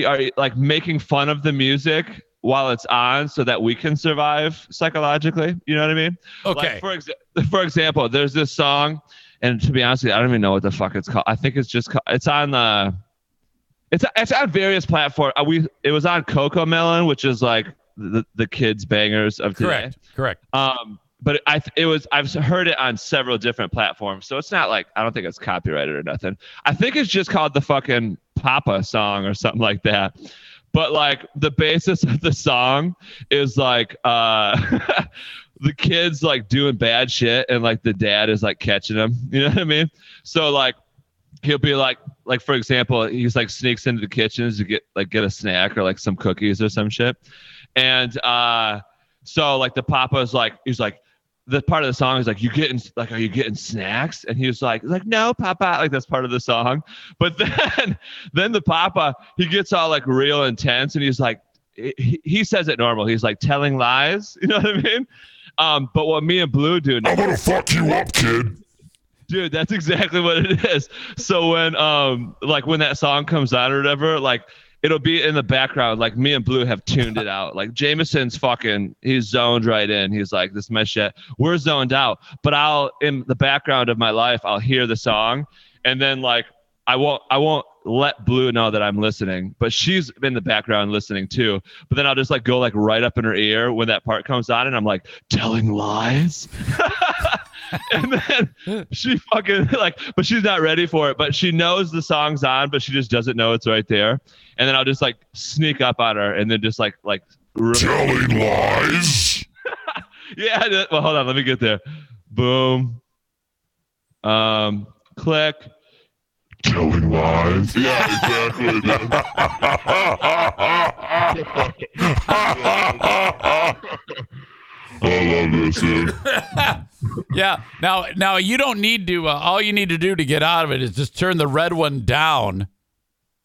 are like making fun of the music while it's on, so that we can survive psychologically. You know what I mean?
Okay.
Like for exa- for example, there's this song, and to be honest, with you, I don't even know what the fuck it's called. I think it's just ca- it's on the. It's it's on various platforms. Uh, we it was on Cocomelon, which is like the the kids bangers of today.
Correct. Correct.
Um, but I it was I've heard it on several different platforms, so it's not like I don't think it's copyrighted or nothing. I think it's just called the fucking Papa song or something like that. But like the basis of the song is like uh the kids like doing bad shit and like the dad is like catching them. You know what I mean? So like he'll be like like for example he's like sneaks into the kitchens to get like get a snack or like some cookies or some shit and uh so like the papa's like he's like the part of the song is like you getting like are you getting snacks? And he was like like no papa. Like that's part of the song. But then then the papa he gets all like real intense and he's like he, he says it normal. He's like telling lies. You know what i mean? Um but what me and blue do now
I'm gonna fuck you up, kid.
dude that's exactly what it is. So when um like when that song comes on or whatever like it'll be in the background like me and blue have tuned it out. Like jameson's fucking he's zoned right in. He's like this is my shit we're zoned out but i'll in the background of my life i'll hear the song and then like i won't i won't let blue know that i'm listening but she's in the background listening too but then i'll just like go like right up in her ear when that part comes on and i'm like telling lies and then she fucking like, but she's not ready for it. But she knows the song's on, but she just doesn't know it's right there. And then I'll just like sneak up on her and then just like like.
Telling lies.
Yeah. Well, hold on. Let me get there. Boom. Um. Click.
Telling lies. Yeah, exactly. I love this, dude.
Yeah. Now, now you don't need to. Uh, all you need to do to get out of it is just turn the red one down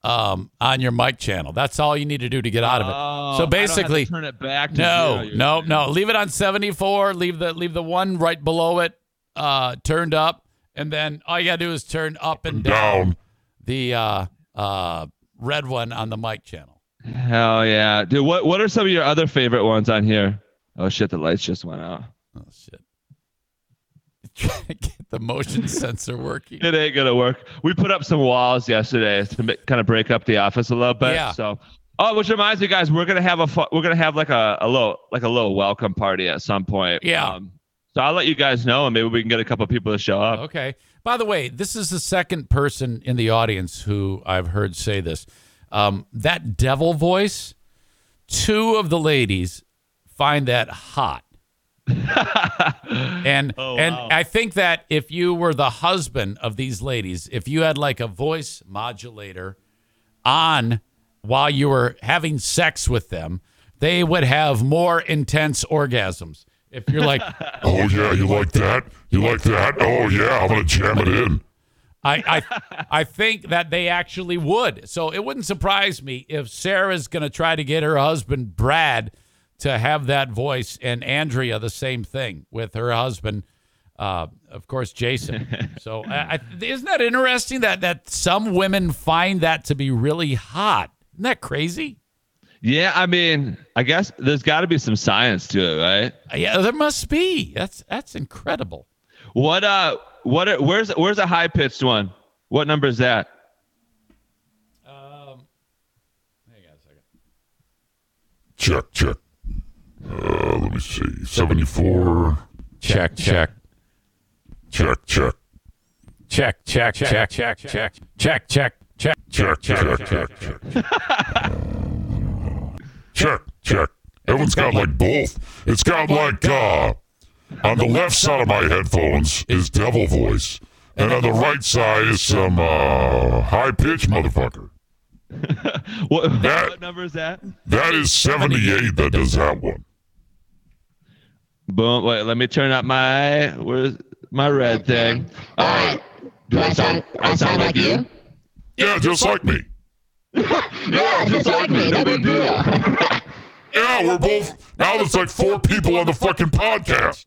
um, on your mic channel. That's all you need to do to get out of it.
Oh,
so
don't have to
basically,
turn it back. To
no, no, no. Leave it on seventy four. Leave the leave the one right below it uh, turned up, and then all you gotta do is turn up and down,
Down.
the uh, uh, red one on the mic channel.
Hell yeah, dude. What What are some of your other favorite ones on here? Oh shit, the lights just went out.
Oh shit. Trying to get the motion sensor working.
It ain't gonna work. We put up some walls yesterday to ma- kind of break up the office a little bit.
Yeah.
So, oh, which reminds me, guys, we're gonna have a fu- we're gonna have like a, a little like a little welcome party at some point.
Yeah.
Um, so I'll let you guys know, and maybe we can get a couple people to show up.
Okay. By the way, this is the second person in the audience who I've heard say this. Um, that devil voice, two of the ladies find that hot. and
Oh,
and
wow.
I think that if you were the husband of these ladies, if you had like a voice modulator on while you were having sex with them, they would have more intense orgasms. If you're like,
Oh yeah, you like that? You like that? Oh yeah, I'm gonna jam it in.
I, I I think that they actually would. So it wouldn't surprise me if Sarah's going to try to get her husband Brad to have that voice, and Andrea the same thing with her husband, uh, of course Jason. So I, I, isn't that interesting that that some women find that to be really hot? Isn't that crazy?
Yeah, I mean, I guess there's got to be some science to it, right?
Yeah, there must be. That's that's incredible.
What uh, what? Are, where's where's a high pitched one? What number is that?
Um, hang on a second.
Check, check. Uh, let me see. 74.
Check, check,
Check, check.
check, check, check, check, check, check, check, check.
Check, check, check, check. Check, check. Everyone's got like both. It's got like, uh, on the left side of my headphones is devil voice. And on the right side is some, uh, high pitch motherfucker.
What,
That-
what number is that?
That is 78 that does that one.
Boom. Wait, let me turn up my where's my red thing.
All right. Do I sound, I sound like you?
Yeah, just like me.
Yeah, just like me. No big deal.
Yeah, we're both. Now there's like four people on the fucking podcast.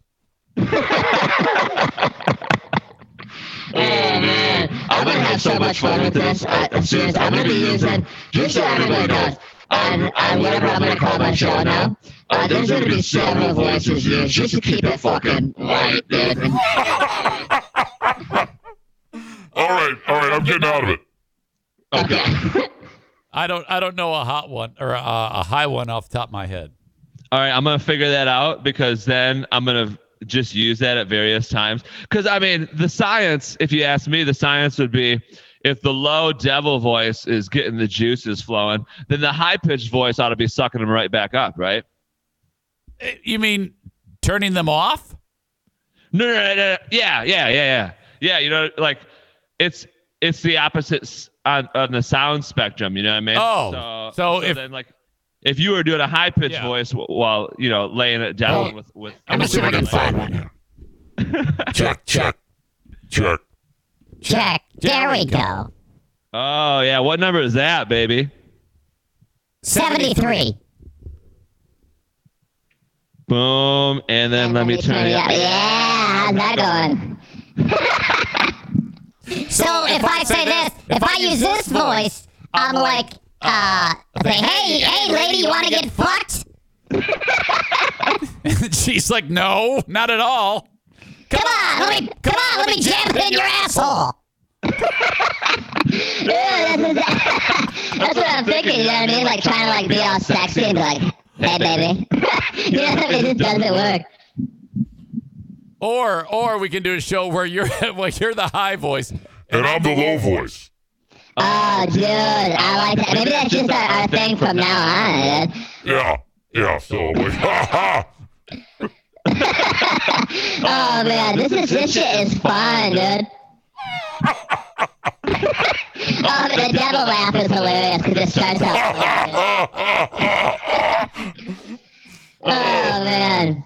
Oh man, I'm gonna have so much fun with this. As soon as I'm gonna be using, just so everybody knows, on, on whatever I'm gonna call my show now, uh, there's gonna be several voices used just to keep it fucking light, dude.
All right, all right, I'm getting out of it.
Okay.
I don't I don't know a hot one or a, a high one off the top of my head.
All right, I'm gonna figure that out because then I'm gonna just use that at various times. Because I mean, the science, if you ask me, the science would be if the low devil voice is getting the juices flowing, then the high pitched voice ought to be sucking them right back up, right?
Eh, You mean turning them off?
No, no, no, no. Yeah, yeah, yeah, yeah. Yeah, you know, like it's it's the opposite on, on the sound spectrum, you know what I mean?
Oh, so if-
then like if you were doing a high pitched
Yeah.
voice while, you know, laying it down
Oh,
with with
I'm gonna see if I can find one.
Check, check, check.
Check. There we go.
Oh, yeah, what number is that, baby?
73.
Boom, and then let me turn it
Yeah,
up.
yeah, how's that going? so if I say this, if I use this voice, I'm like, uh, say, hey, hey, lady, you want to get fucked?
She's like, no, not at all.
Come on, let me, come on, let me jam it in your asshole. that's, that's what I'm thinking, you know what I mean? Like trying to like be all sexy and be like, hey, baby. you know what I mean? It doesn't work.
Or or we can do a show where you're well, you're the high voice.
And I'm the low voice.
Oh, dude, I like that. Maybe that's just our, our thing from now on.
Yeah, yeah. So like, ha ha.
Oh man, this is this shit is fun, dude. oh, the devil laugh is hilarious because it starts out. oh man,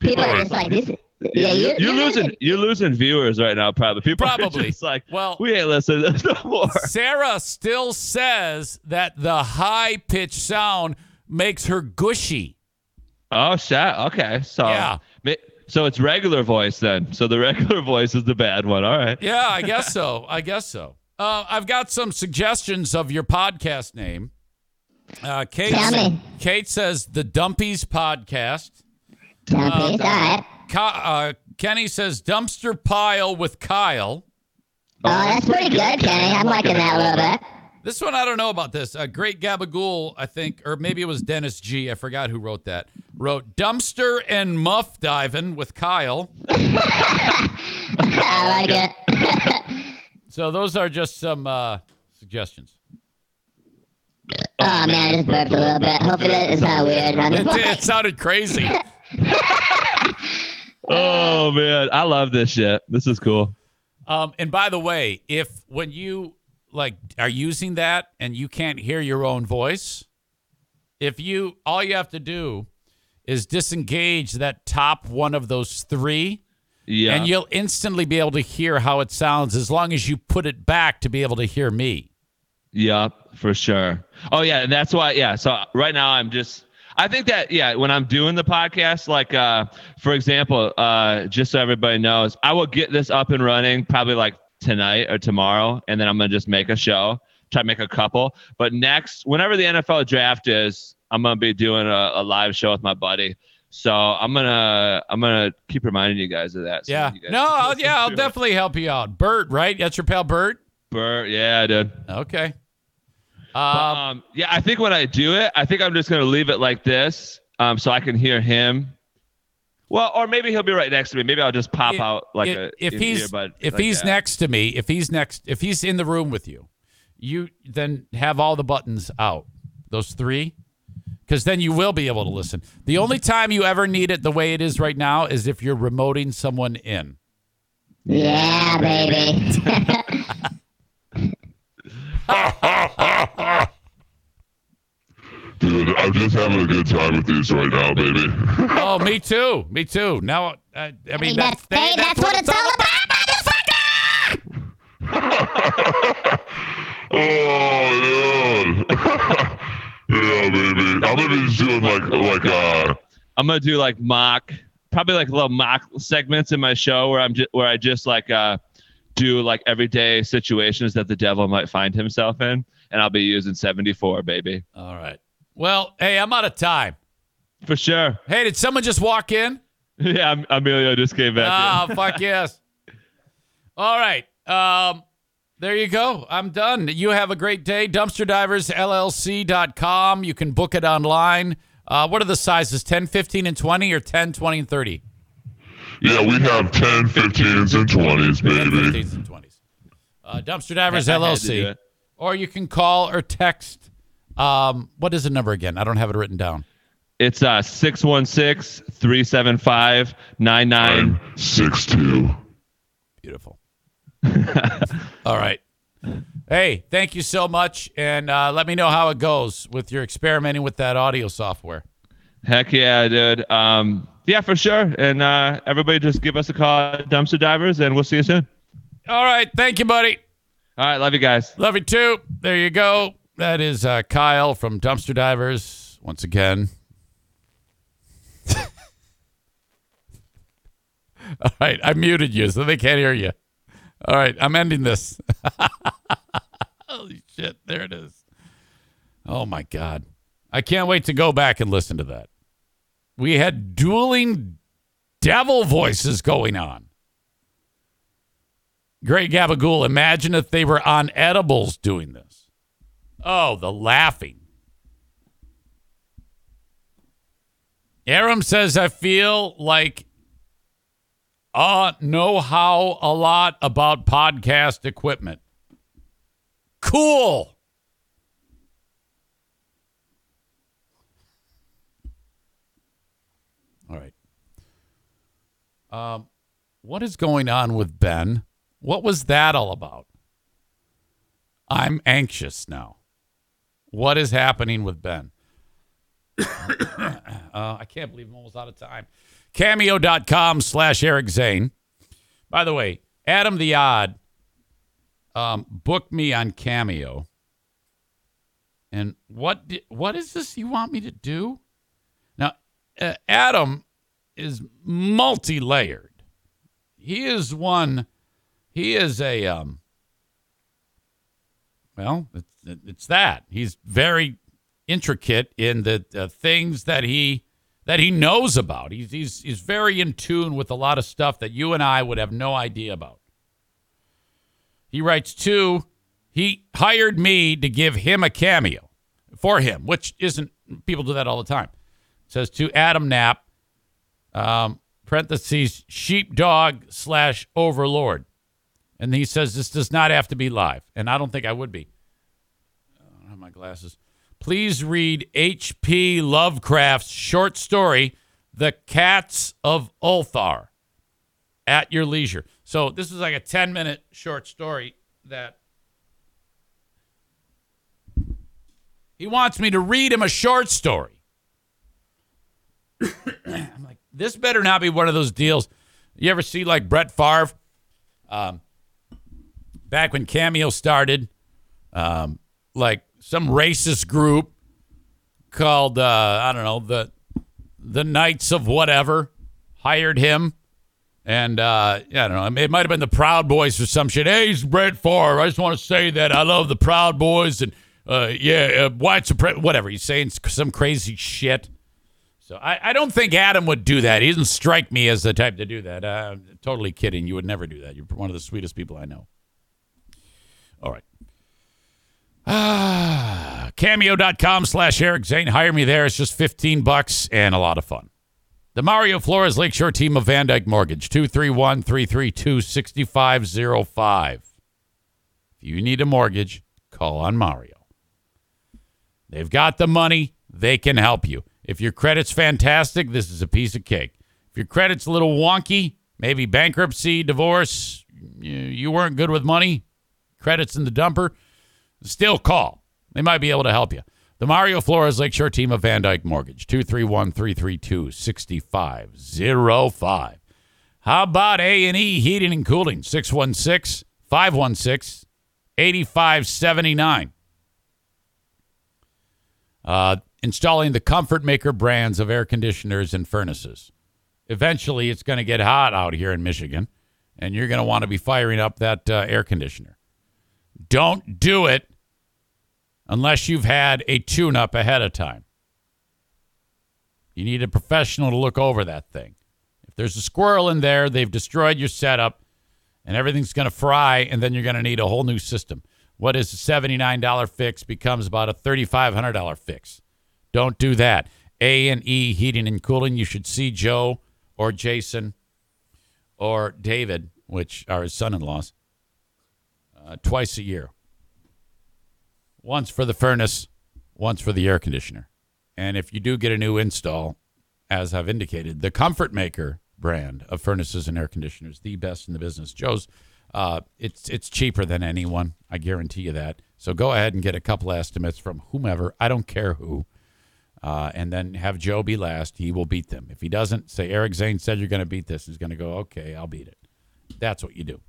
people are just like this. Yeah, you,
You're losing you're losing viewers right now, probably. People
Probably.
are just like,
Well-
we ain't listening to this no more.
Sarah still says that the high pitched sound makes her gushy.
Oh shit. Okay. So
Yeah.
so it's regular voice then. So the regular voice is the bad one. All right.
Yeah, I guess so. I guess so. Uh, I've got some suggestions of your podcast name. Uh, Kate,
Tell me.
Kate says the Dumpies Podcast.
Dumpies, all right.
Ky- uh, Kenny says dumpster pile with Kyle.
Oh, that's pretty good, Kenny. I'm liking that a little bit.
This one I don't know about this. Uh, Great Gabagool, I think, or maybe it was Dennis G. I forgot who wrote that. Wrote dumpster and muff diving with Kyle.
I like it.
So those are just some uh, suggestions.
Oh man, I just burped a little bit. Hopefully that is not weird.
It, it sounded crazy.
Oh man, I love this shit. This is cool.
Um, and by the way, if when you like are using that and you can't hear your own voice, if you all you have to do is disengage that top one of those three,
Yeah.
and you'll instantly be able to hear how it sounds as long as you put it back to be able to hear me.
Yep, for sure. Oh yeah, and that's why. Yeah. So right now I'm just. I think that yeah, when I'm doing the podcast, like uh, for example, uh, just so everybody knows, I will get this up and running probably like tonight or tomorrow, and then I'm gonna just make a show, try to make a couple. But next, whenever the NFL draft is, I'm gonna be doing a, a live show with my buddy. So I'm gonna I'm gonna keep reminding you guys of that. so
Yeah. No, I'll, yeah, I'll
to it.
definitely help you out. Bert, right? That's your pal Bert?
Bert, yeah, dude.
Okay.
But,
Um,
um, yeah, I think when I do it, I think I'm just gonna leave it like this, um, so I can hear him. Well, or maybe he'll be right next to me. Maybe I'll just pop
if-
out like
if,
a
if he's
earbud
if
like
he's
that.
next to me, if he's next if he's in the room with you, you then have all the buttons out. Those three. Because then you will be able to listen. The only time you ever need it the way it is right now is if you're remoting someone in.
Yeah, baby.
Dude, I'm just having a good time with these right now, baby.
Oh, me too. Me too. Now, uh, I mean,
I mean,
that's,
that's,
they-
hey, that's what it's all about, motherfucker!
Oh, dude. yeah, baby. I'm gonna be doing like, like, uh,
I'm gonna do like mock, probably like little mock segments in my show where I'm just where I just like uh do like everyday situations that the devil might find himself in, and I'll be using 74, baby,
All right. Well, hey, I'm out of time.
for sure.
Hey, did someone just walk in?
Yeah, Am- Emilio just came back.
Ah,
in.
fuck yes. All right. Um, there you go. I'm done. You have a great day. DumpsterDiversLLC.com. You can book it online. Uh, what are the sizes? 10, 15, and 20 or 10, 20, and 30?
Yeah, we have 10, 15s, and 20s,
10,
baby.
15s, and 20s. Uh, Dumpster Divers
I had to do
LLC.
it.
Or you can call or text. Um, what is the number again? I don't have it written down.
It's uh 616-375-99.
62.
Beautiful. All right. Hey, thank you so much. And uh, let me know how it goes with your experimenting with that audio software.
Heck yeah, dude. Um, yeah, for sure. And uh, everybody just give us a call at Dumpster Divers, and we'll see you soon.
All right. Thank you, buddy.
All right, love you guys.
Love you too. There you go. That is uh, Kyle from Dumpster Divers once again. All right. I muted you so they can't hear you. All right. I'm ending this. Holy shit. There it is. Oh, my God. I can't wait to go back and listen to that. We had dueling devil voices going on. Great Gabagool. Imagine if they were on edibles doing this. Oh, the laughing. Aram says, I feel like uh know how a lot about podcast equipment. Cool. All right. Um, what is going on with Ben? What was that all about? I'm anxious now. What is happening with Ben? uh, I can't believe I'm almost out of time. Cameo.com slash Eric Zane. By the way, Adam the Odd um, booked me on Cameo. And what di- what is this you want me to do? Now, uh, Adam is multi-layered. He is one. He is a um. Well, it's, it's that he's very intricate in the uh, things that he that he knows about. He's, he's, he's very in tune with a lot of stuff that you and I would have no idea about. He writes, two, he hired me to give him a cameo for him, which isn't, people do that all the time. says to Adam Knapp, um, parentheses, sheepdog slash overlord. And he says this does not have to be live. And I don't think I would be. I don't have my glasses. Please read H.P. Lovecraft's short story, The Cats of Ulthar, at your leisure. So this is like a 10 minute short story that he wants me to read him a short story. I'm like, this better not be one of those deals. You ever see like Brett Favre? Um, back when Cameo started, um, like some racist group called uh, I don't know the the Knights of whatever hired him, and uh, I don't know. It might have been the Proud Boys or some shit. Hey, it's Brett Favre. I just want to say that I love the Proud Boys and uh, yeah, uh, white supremacy, whatever. He's saying some crazy shit. So I, I don't think Adam would do that. He doesn't strike me as the type to do that. Uh, totally kidding. You would never do that. You're one of the sweetest people I know. All right. Ah, cameo.com slash Eric Zane. Hire me there. It's just 15 bucks and a lot of fun. The Mario Flores Lakeshore team of VanDyk Mortgage, 231 332 6505. If you need a mortgage, call on Mario. They've got the money, they can help you. If your credit's fantastic, this is a piece of cake. If your credit's a little wonky, maybe bankruptcy, divorce, you weren't good with money, credits in the dumper, still call. They might be able to help you. The Mario Flores Lakeshore team of VanDyk Mortgage, 231 332 6505. How about A&E Heating and Cooling, 616 516 8579. Uh, Installing the Comfort Maker brands of air conditioners and furnaces. Eventually, it's going to get hot out here in Michigan, and you're going to want to be firing up that uh, air conditioner. Don't do it unless you've had a tune up ahead of time. You need a professional to look over that thing. If there's a squirrel in there, they've destroyed your setup and everything's going to fry, and then you're going to need a whole new system. What is a $79 fix becomes about a $3,500 fix. Don't do that. A and E Heating and Cooling. You should see Joe or Jason or David, which are his son-in-laws, uh, twice a year. Once for the furnace, once for the air conditioner. And if you do get a new install, as I've indicated, the Comfort Maker brand of furnaces and air conditioners, the best in the business. Joe's, uh, it's it's cheaper than anyone. I guarantee you that. So go ahead and get a couple estimates from whomever. I don't care who. Uh, and then have Joe be last. He will beat them. If he doesn't, say Eric Zane said you're going to beat this. He's going to go, okay, I'll beat it. That's what you do.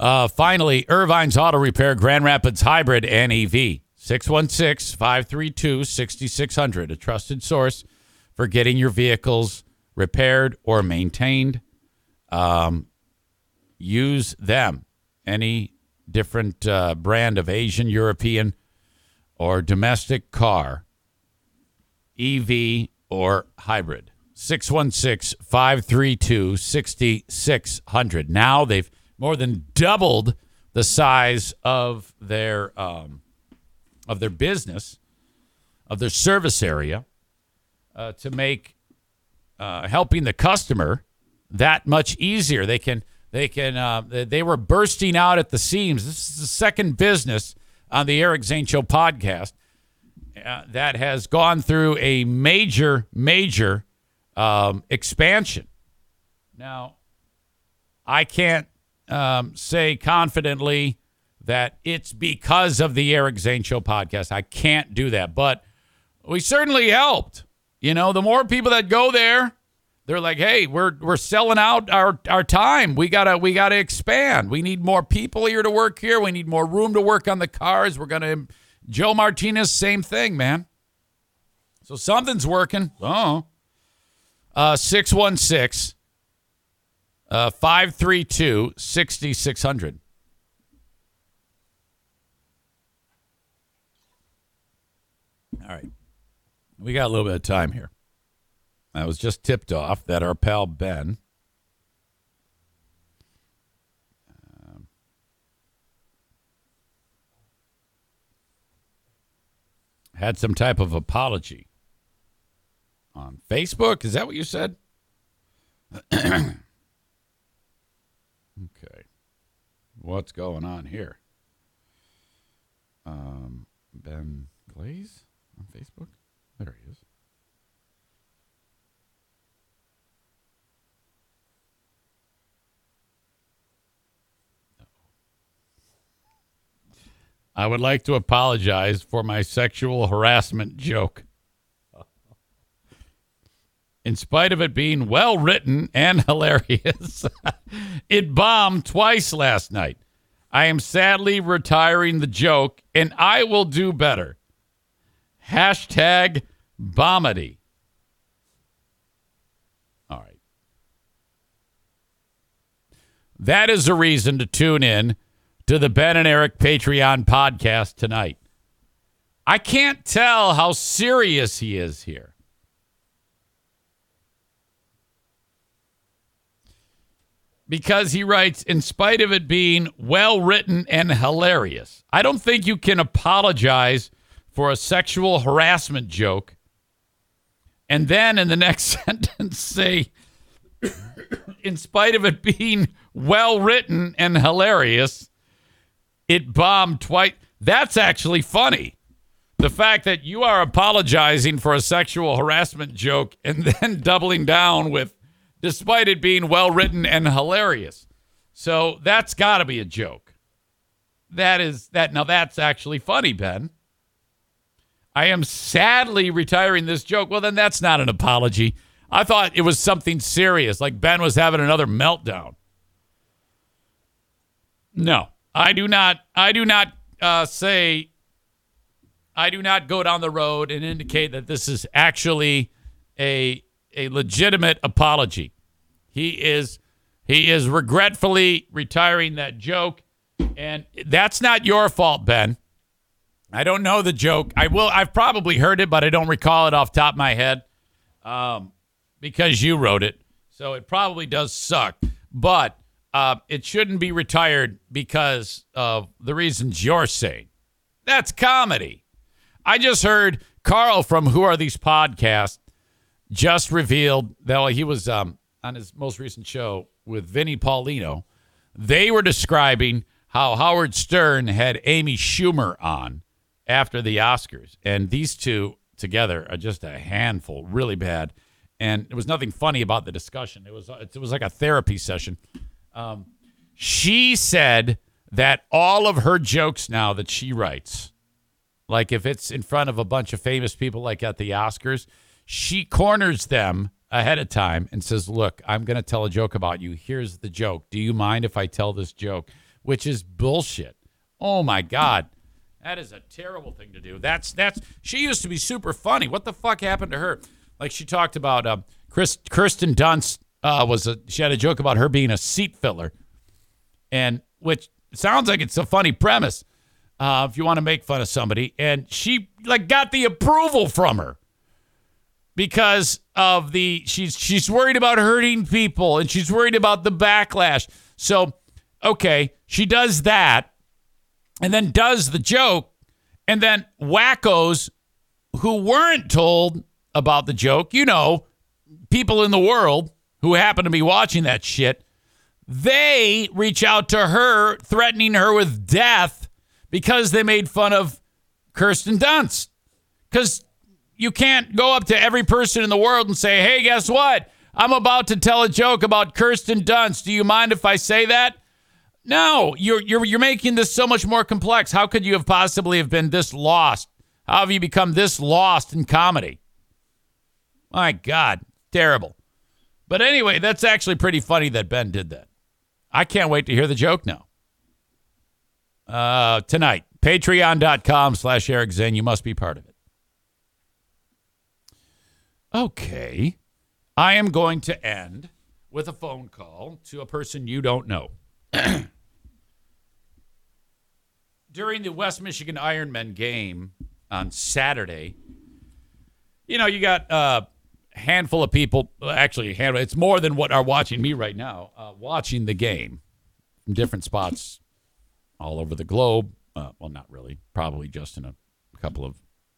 Uh, finally, Irvine's Auto Repair Grand Rapids Hybrid NEV. 616 532 6600, a trusted source for getting your vehicles repaired or maintained. Um, use them. Any different uh, brand of Asian, European, or domestic car, EV or hybrid. 616 532 6600. Now they've more than doubled the size of their um, of their business, of their service area, uh, to make uh, helping the customer that much easier. They can they can uh, they were bursting out at the seams. This is the second business on the Eric Zane Show podcast uh, that has gone through a major major um, expansion. Now, I can't um, say confidently that it's because of the Eric Zane Show podcast. I can't do that, but we certainly helped. You know, the more people that go there, they're like, "Hey, we're we're selling out our our time. We gotta we gotta expand. We need more people here to work here. We need more room to work on the cars. We're gonna Joe Martinez, same thing, man. So something's working. Oh, uh, six one six. Uh, 532 6600. All right. We got a little bit of time here. I was just tipped off that our pal Ben um, had some type of apology on Facebook. Is that what you said? okay. What's going on here? Um, Ben Glaze on Facebook? There he is. I would like to apologize for my sexual harassment joke. In spite of it being well written and hilarious, it bombed twice last night. I am sadly retiring the joke, and I will do better. Hashtag Bombity. All right. That is a reason to tune in to the Ben and Eric Patreon podcast tonight. I can't tell how serious he is here. Because he writes, in spite of it being well written and hilarious, I don't think you can apologize for a sexual harassment joke and then in the next sentence say, in spite of it being well written and hilarious, it bombed twice. That's actually funny. The fact that you are apologizing for a sexual harassment joke and then doubling down with, despite it being well written and hilarious. So that's got to be a joke. That is that. Now that's actually funny, Ben. I am sadly retiring this joke. Well, then that's not an apology. I thought it was something serious, like Ben was having another meltdown. No, I do not. I do not uh, say. I do not go down the road and indicate that this is actually a a legitimate apology. He is he is regretfully retiring that joke, and that's not your fault, Ben. I don't know the joke. I will. I've probably heard it, but I don't recall it off top of my head, um, because you wrote it. So it probably does suck, but uh, it shouldn't be retired because of the reasons you're saying. That's comedy. I just heard Carl from Who Are These Podcasts just revealed that he was um, on his most recent show with Vinnie Paulino. They were describing how Howard Stern had Amy Schumer on after the Oscars. And these two together are just a handful, really bad. And there was nothing funny about the discussion. It was it was like a therapy session. Um, she said that all of her jokes now that she writes, like if it's in front of a bunch of famous people, like at the Oscars, she corners them ahead of time and says, "Look, I'm going to tell a joke about you. Here's the joke. Do you mind if I tell this joke?" Which is bullshit. Oh my god. That is a terrible thing to do. That's that's she used to be super funny. What the fuck happened to her? Like she talked about uh, Chris Kirsten Dunst uh, was a she had a joke about her being a seat filler, and which sounds like it's a funny premise uh, if you want to make fun of somebody. And she like got the approval from her because of the she's she's worried about hurting people and she's worried about the backlash. So okay, she does that and then does the joke, and then wackos who weren't told about the joke, you know, people in the world who happen to be watching that shit, they reach out to her, threatening her with death because they made fun of Kirsten Dunst. Because you can't go up to every person in the world and say, hey, guess what? I'm about to tell a joke about Kirsten Dunst. Do you mind if I say that? No, you're you're you're making this so much more complex. How could you have possibly have been this lost? How have you become this lost in comedy? My God, terrible. But anyway, that's actually pretty funny that Ben did that. I can't wait to hear the joke now. Uh, tonight, patreon.com slash Eric Zane. You must be part of it. Okay. I am going to end with a phone call to a person you don't know. During the West Michigan Ironmen game on Saturday, you know, you got a handful of people. Actually. It's more than what are watching me right now, uh, watching the game from different spots all over the globe. Uh, well, not really. Probably just in a couple of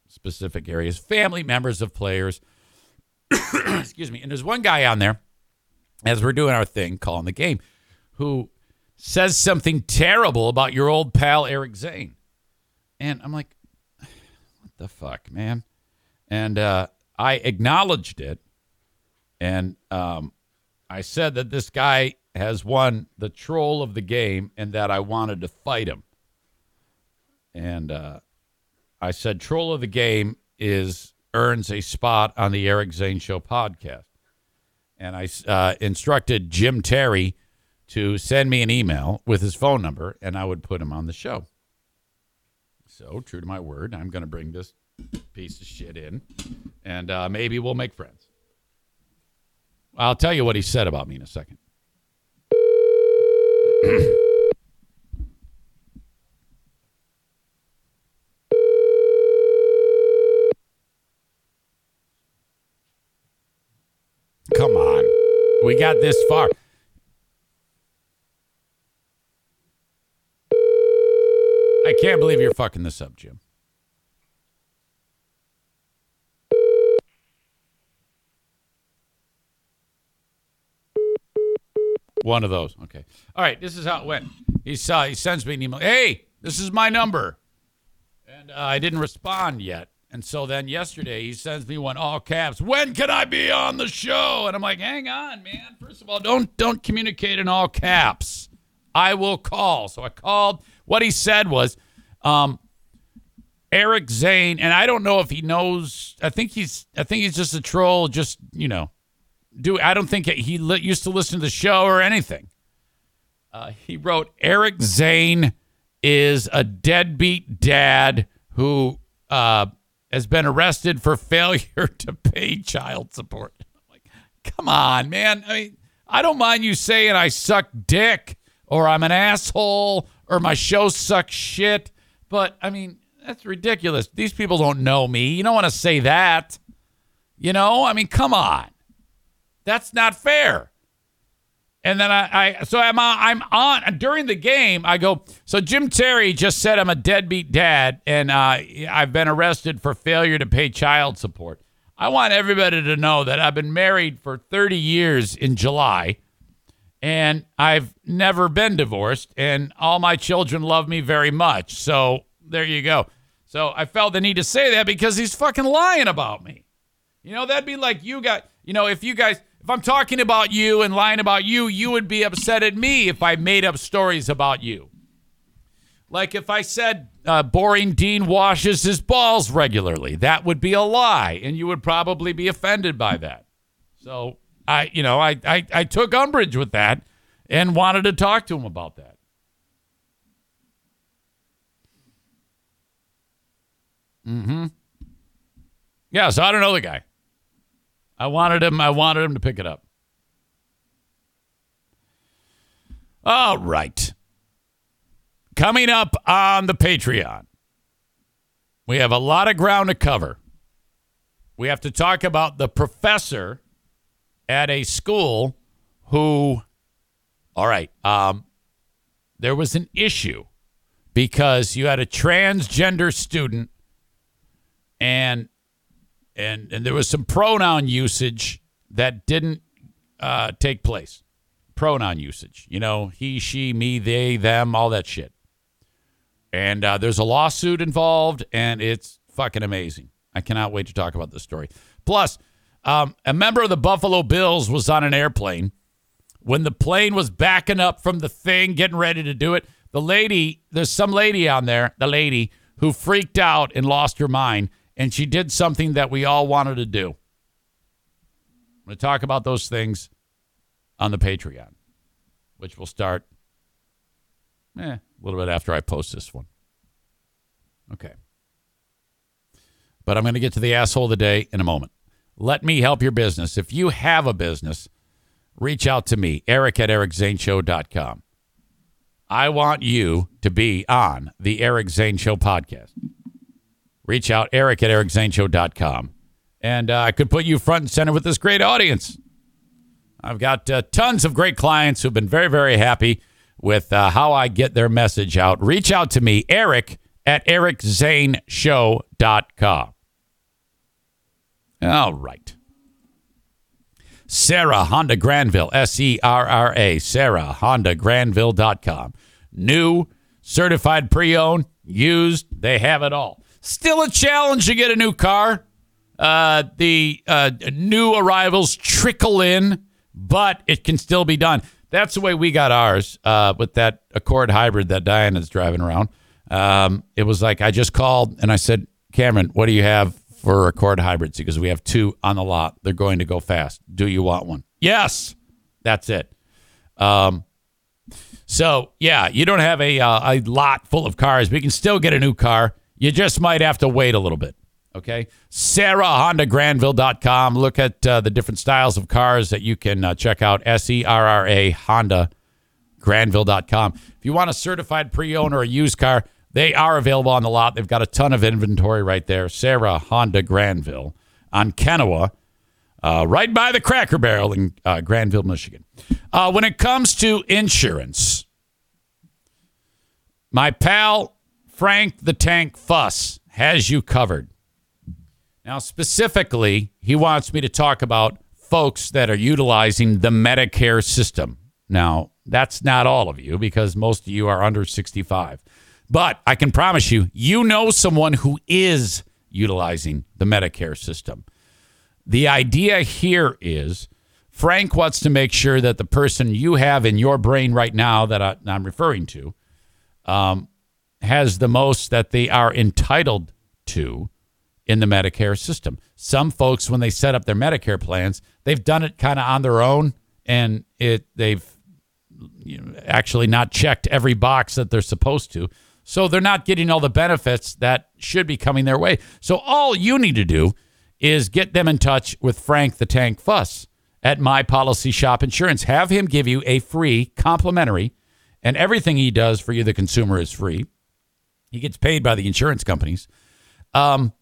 specific areas. Family members of players. Excuse me. And there's one guy on there as we're doing our thing, calling the game, who says something terrible about your old pal Eric Zane. And I'm like, what the fuck, man? And uh, I acknowledged it. And um, I said that this guy has won the troll of the game and that I wanted to fight him. And uh, I said, troll of the game is earns a spot on the Eric Zane Show podcast and I uh, instructed Jim Terry to send me an email with his phone number, and I would put him on the show. So, true to my word, I'm going to bring this piece of shit in, and uh, maybe we'll make friends. I'll tell you what he said about me in a second. Come on. We got this far. I can't believe you're fucking this up, Jim. One of those. Okay. All right. This is how it went. He saw. He sends me an email. Hey, this is my number, and uh, I didn't respond yet. And so then yesterday he sends me one all caps. When can I be on the show? And I'm like, hang on, man. First of all, don't don't communicate in all caps. I will call. So I called. What he said was, um, Eric Zane, and I don't know if he knows. I think he's. I think he's just a troll. Just you know, do. I don't think he li- used to listen to the show or anything. Uh, he wrote Eric Zane is a deadbeat dad who uh, has been arrested for failure to pay child support. I'm like, come on, man. I mean, I don't mind you saying I suck dick or I'm an asshole or my show sucks shit, but I mean, that's ridiculous. These people don't know me. You don't want to say that. You know, I mean, come on. That's not fair. And then I, I so I'm on, I'm on during the game. I go. So Jim Terry just said I'm a deadbeat dad, and uh, I've been arrested for failure to pay child support. I want everybody to know that I've been married for 30 years in July, and I've never been divorced, and all my children love me very much. So there you go. So I felt the need to say that because he's fucking lying about me. You know, that'd be like you got. You know, if you guys if I'm talking about you and lying about you, you would be upset at me if I made up stories about you. Like if I said uh, Boring Dean washes his balls regularly, that would be a lie, and you would probably be offended by that. So I, you know, I, I, I took umbrage with that and wanted to talk to him about that. Mm-hmm. Yeah, so I don't know the guy. I wanted him. I wanted him to pick it up. All right. Coming up on the Patreon, we have a lot of ground to cover. We have to talk about the professor at a school who, all right, um, there was an issue because you had a transgender student and and and there was some pronoun usage that didn't uh, take place. Pronoun usage, you know, he, she, me, they, them, all that shit. And uh, there's a lawsuit involved, and it's fucking amazing. I cannot wait to talk about this story. Plus, um, a member of the Buffalo Bills was on an airplane when the plane was backing up from the thing, getting ready to do it. The lady, there's some lady on there, the lady who freaked out and lost her mind and she did something that we all wanted to do. I'm going to talk about those things on the Patreon, which will start eh, a little bit after I post this one. Okay. But I'm going to get to the asshole of the day in a moment. Let me help your business. If you have a business, reach out to me, eric at ericzaneshow.com. I want you to be on the Eric Zane Show podcast reach out, eric at ericzaneshow.com, and uh, I could put you front and center with this great audience. I've got uh, tons of great clients who've been very, very happy with uh, how I get their message out. Reach out to me, Eric at ericzaneshow.com. All right. Serra Honda Grandville, S E R R A, Serra Honda Grandville.com. New, certified pre owned, used, they have it all. Still a challenge to get a new car. Uh, the uh, new arrivals trickle in, but it can still be done. That's the way we got ours uh, with that Accord hybrid that Diana's driving around. Um, it was like I just called and I said, Cameron, what do you have for Accord hybrids? Because we have two on the lot. They're going to go fast. Do you want one? Yes. That's it. Um, so yeah, you don't have a uh, a lot full of cars. but you can still get a new car. You just might have to wait a little bit. Okay. Serra Honda Grandville.com. Look at uh, the different styles of cars that you can uh, check out. S E R R A Honda Grandville.com. If you want a certified pre owned or a used car, they are available on the lot. They've got a ton of inventory right there. Serra Honda Grandville on Kennewa, uh, right by the Cracker Barrel in uh, Grandville, Michigan. Uh, when it comes to insurance, my pal Frank the Tank Fuss has you covered. Now, specifically, he wants me to talk about folks that are utilizing the Medicare system. Now, that's not all of you because most of you are under 65. But I can promise you, you know someone who is utilizing the Medicare system. The idea here is Frank wants to make sure that the person you have in your brain right now that I, am referring to um, has the most that they are entitled to in the Medicare system. Some folks, when they set up their Medicare plans, they've done it kind of on their own, and it they've you know, actually not checked every box that they're supposed to. So they're not getting all the benefits that should be coming their way. So all you need to do is get them in touch with Frank the Tank Fuss at My Policy Shop Insurance. Have him give you a free complimentary, and everything he does for you, the consumer, is free. He gets paid by the insurance companies. Um,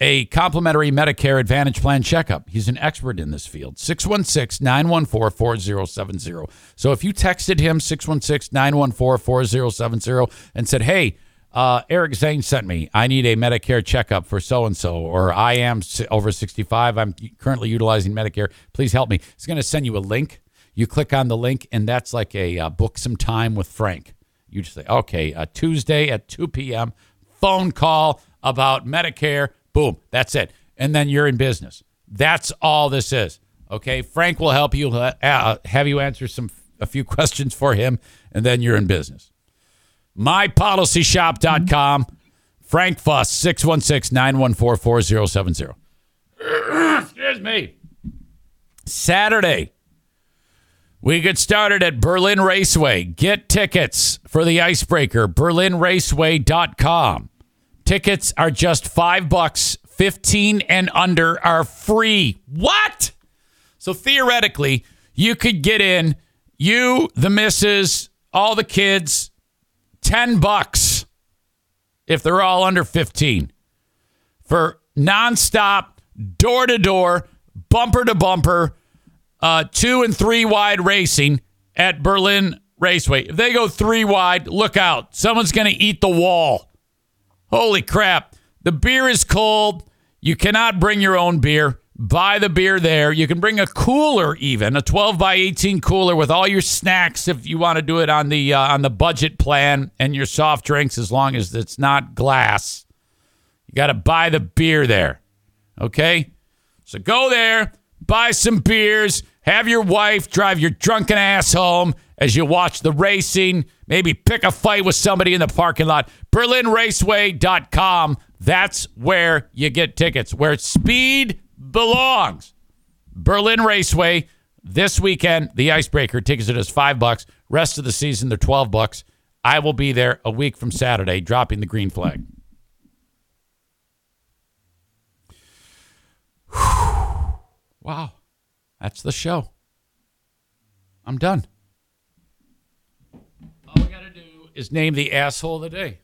a complimentary Medicare Advantage Plan checkup. He's an expert in this field. 616 914 4070. So if you texted him 616 914 4070 and said, hey, uh, Eric Zane sent me, I need a Medicare checkup for so and so, or I am over 65, I'm currently utilizing Medicare, please help me. He's going to send you a link. You click on the link, and that's like a uh, book some time with Frank. You just say, okay, uh, Tuesday at 2 p.m., phone call about Medicare Boom. That's it. And then you're in business. That's all this is. Okay. Frank will help you uh, have you answer some a few questions for him, and then you're in business. MyPolicyShop.com. Frank Fuss, 616 914 4070. Excuse me. Saturday, we get started at Berlin Raceway. Get tickets for the Icebreaker, berlinraceway.com. Tickets are just five bucks. 15 and under are free. What? So theoretically, you could get in, you, the missus, all the kids, 10 bucks if they're all under 15 for nonstop, door to door, bumper to bumper, uh, two and three wide racing at Berlin Raceway. If they go three wide, look out. Someone's going to eat the wall. Holy crap. The beer is cold. You cannot bring your own beer. Buy the beer there. You can bring a cooler, even a 12 by 18 cooler with all your snacks if you want to do it on the uh, on the budget plan, and your soft drinks as long as it's not glass. You got to buy the beer there. Okay, so go there, buy some beers, have your wife drive your drunken ass home as you watch the racing. Maybe pick a fight with somebody in the parking lot. BerlinRaceway.com. That's where you get tickets, where speed belongs. Berlin Raceway this weekend, the Icebreaker tickets are just five bucks. Rest of the season, they're 12 bucks. I will be there a week from Saturday, dropping the green flag. wow. That's the show. I'm done. All we got to do is name the asshole of the day.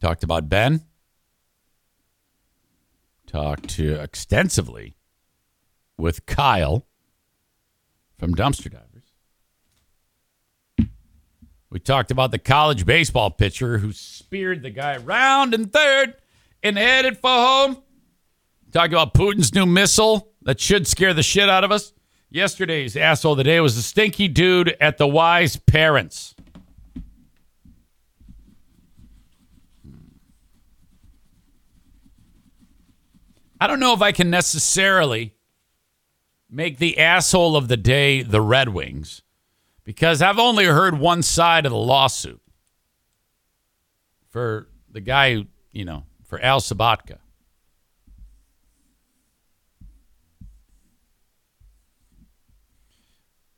Talked about Ben. Talked to extensively with Kyle from Dumpster Divers. We talked about the college baseball pitcher who speared the guy round and third and headed for home. Talked about Putin's new missile that should scare the shit out of us. Yesterday's asshole of the day was the stinky dude at the wise parents. I don't know if I can necessarily make the asshole of the day the Red Wings because I've only heard one side of the lawsuit for the guy who, you know, for Al Sobotka.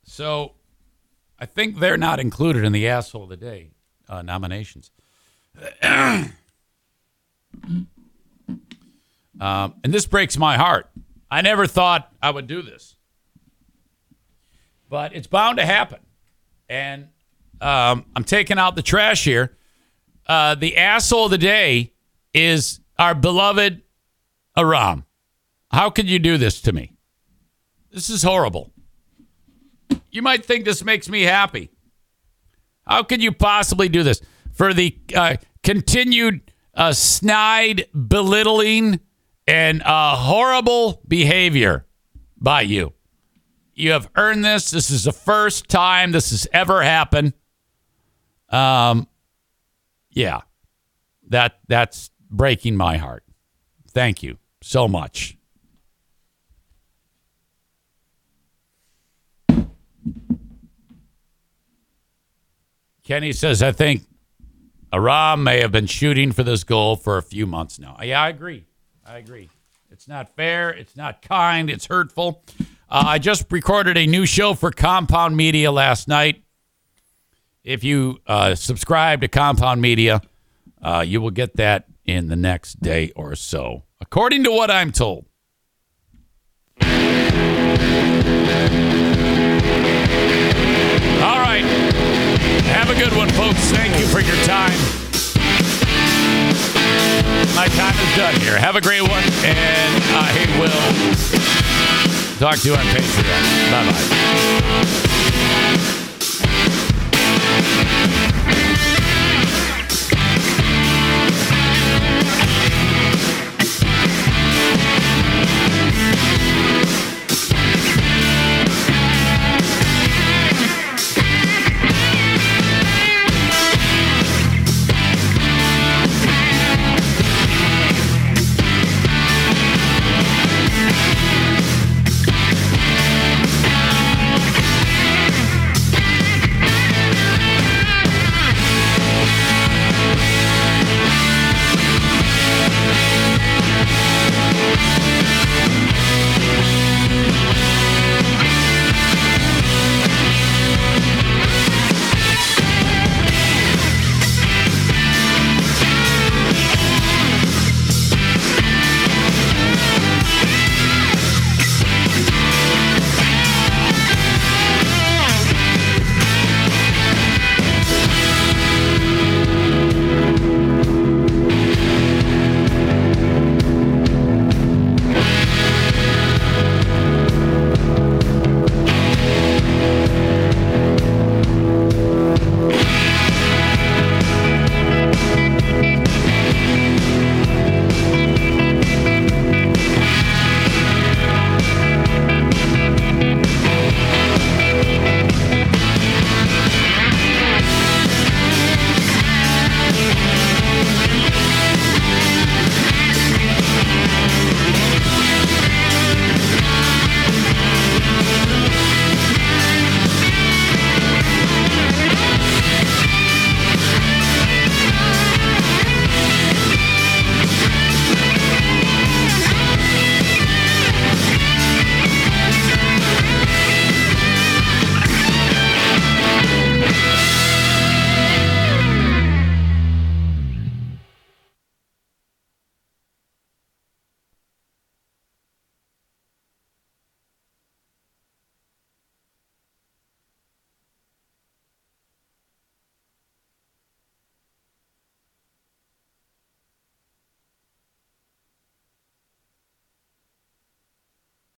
So I think they're not included in the asshole of the day uh, nominations. um, and this breaks my heart. I never thought I would do this, but it's bound to happen. And um, I'm taking out the trash here. Uh, the asshole of the day is our beloved Aram. How could you do this to me? This is horrible. You might think this makes me happy. How could you possibly do this? For the uh, continued uh, snide, belittling, and uh, horrible behavior by you. You have earned this. This is the first time this has ever happened. Um, yeah, that that's breaking my heart. Thank you so much. Kenny says, I think Aram may have been shooting for this goal for a few months now. Yeah, I agree. I agree. It's not fair. It's not kind. It's hurtful. Uh, I just recorded a new show for Compound Media last night. If you uh, subscribe to Compound Media, uh, you will get that in the next day or so, according to what I'm told. All right. Have a good one, folks. Thank you for your time. My time is done here. Have a great one, and I will talk to you on Patreon. Bye bye.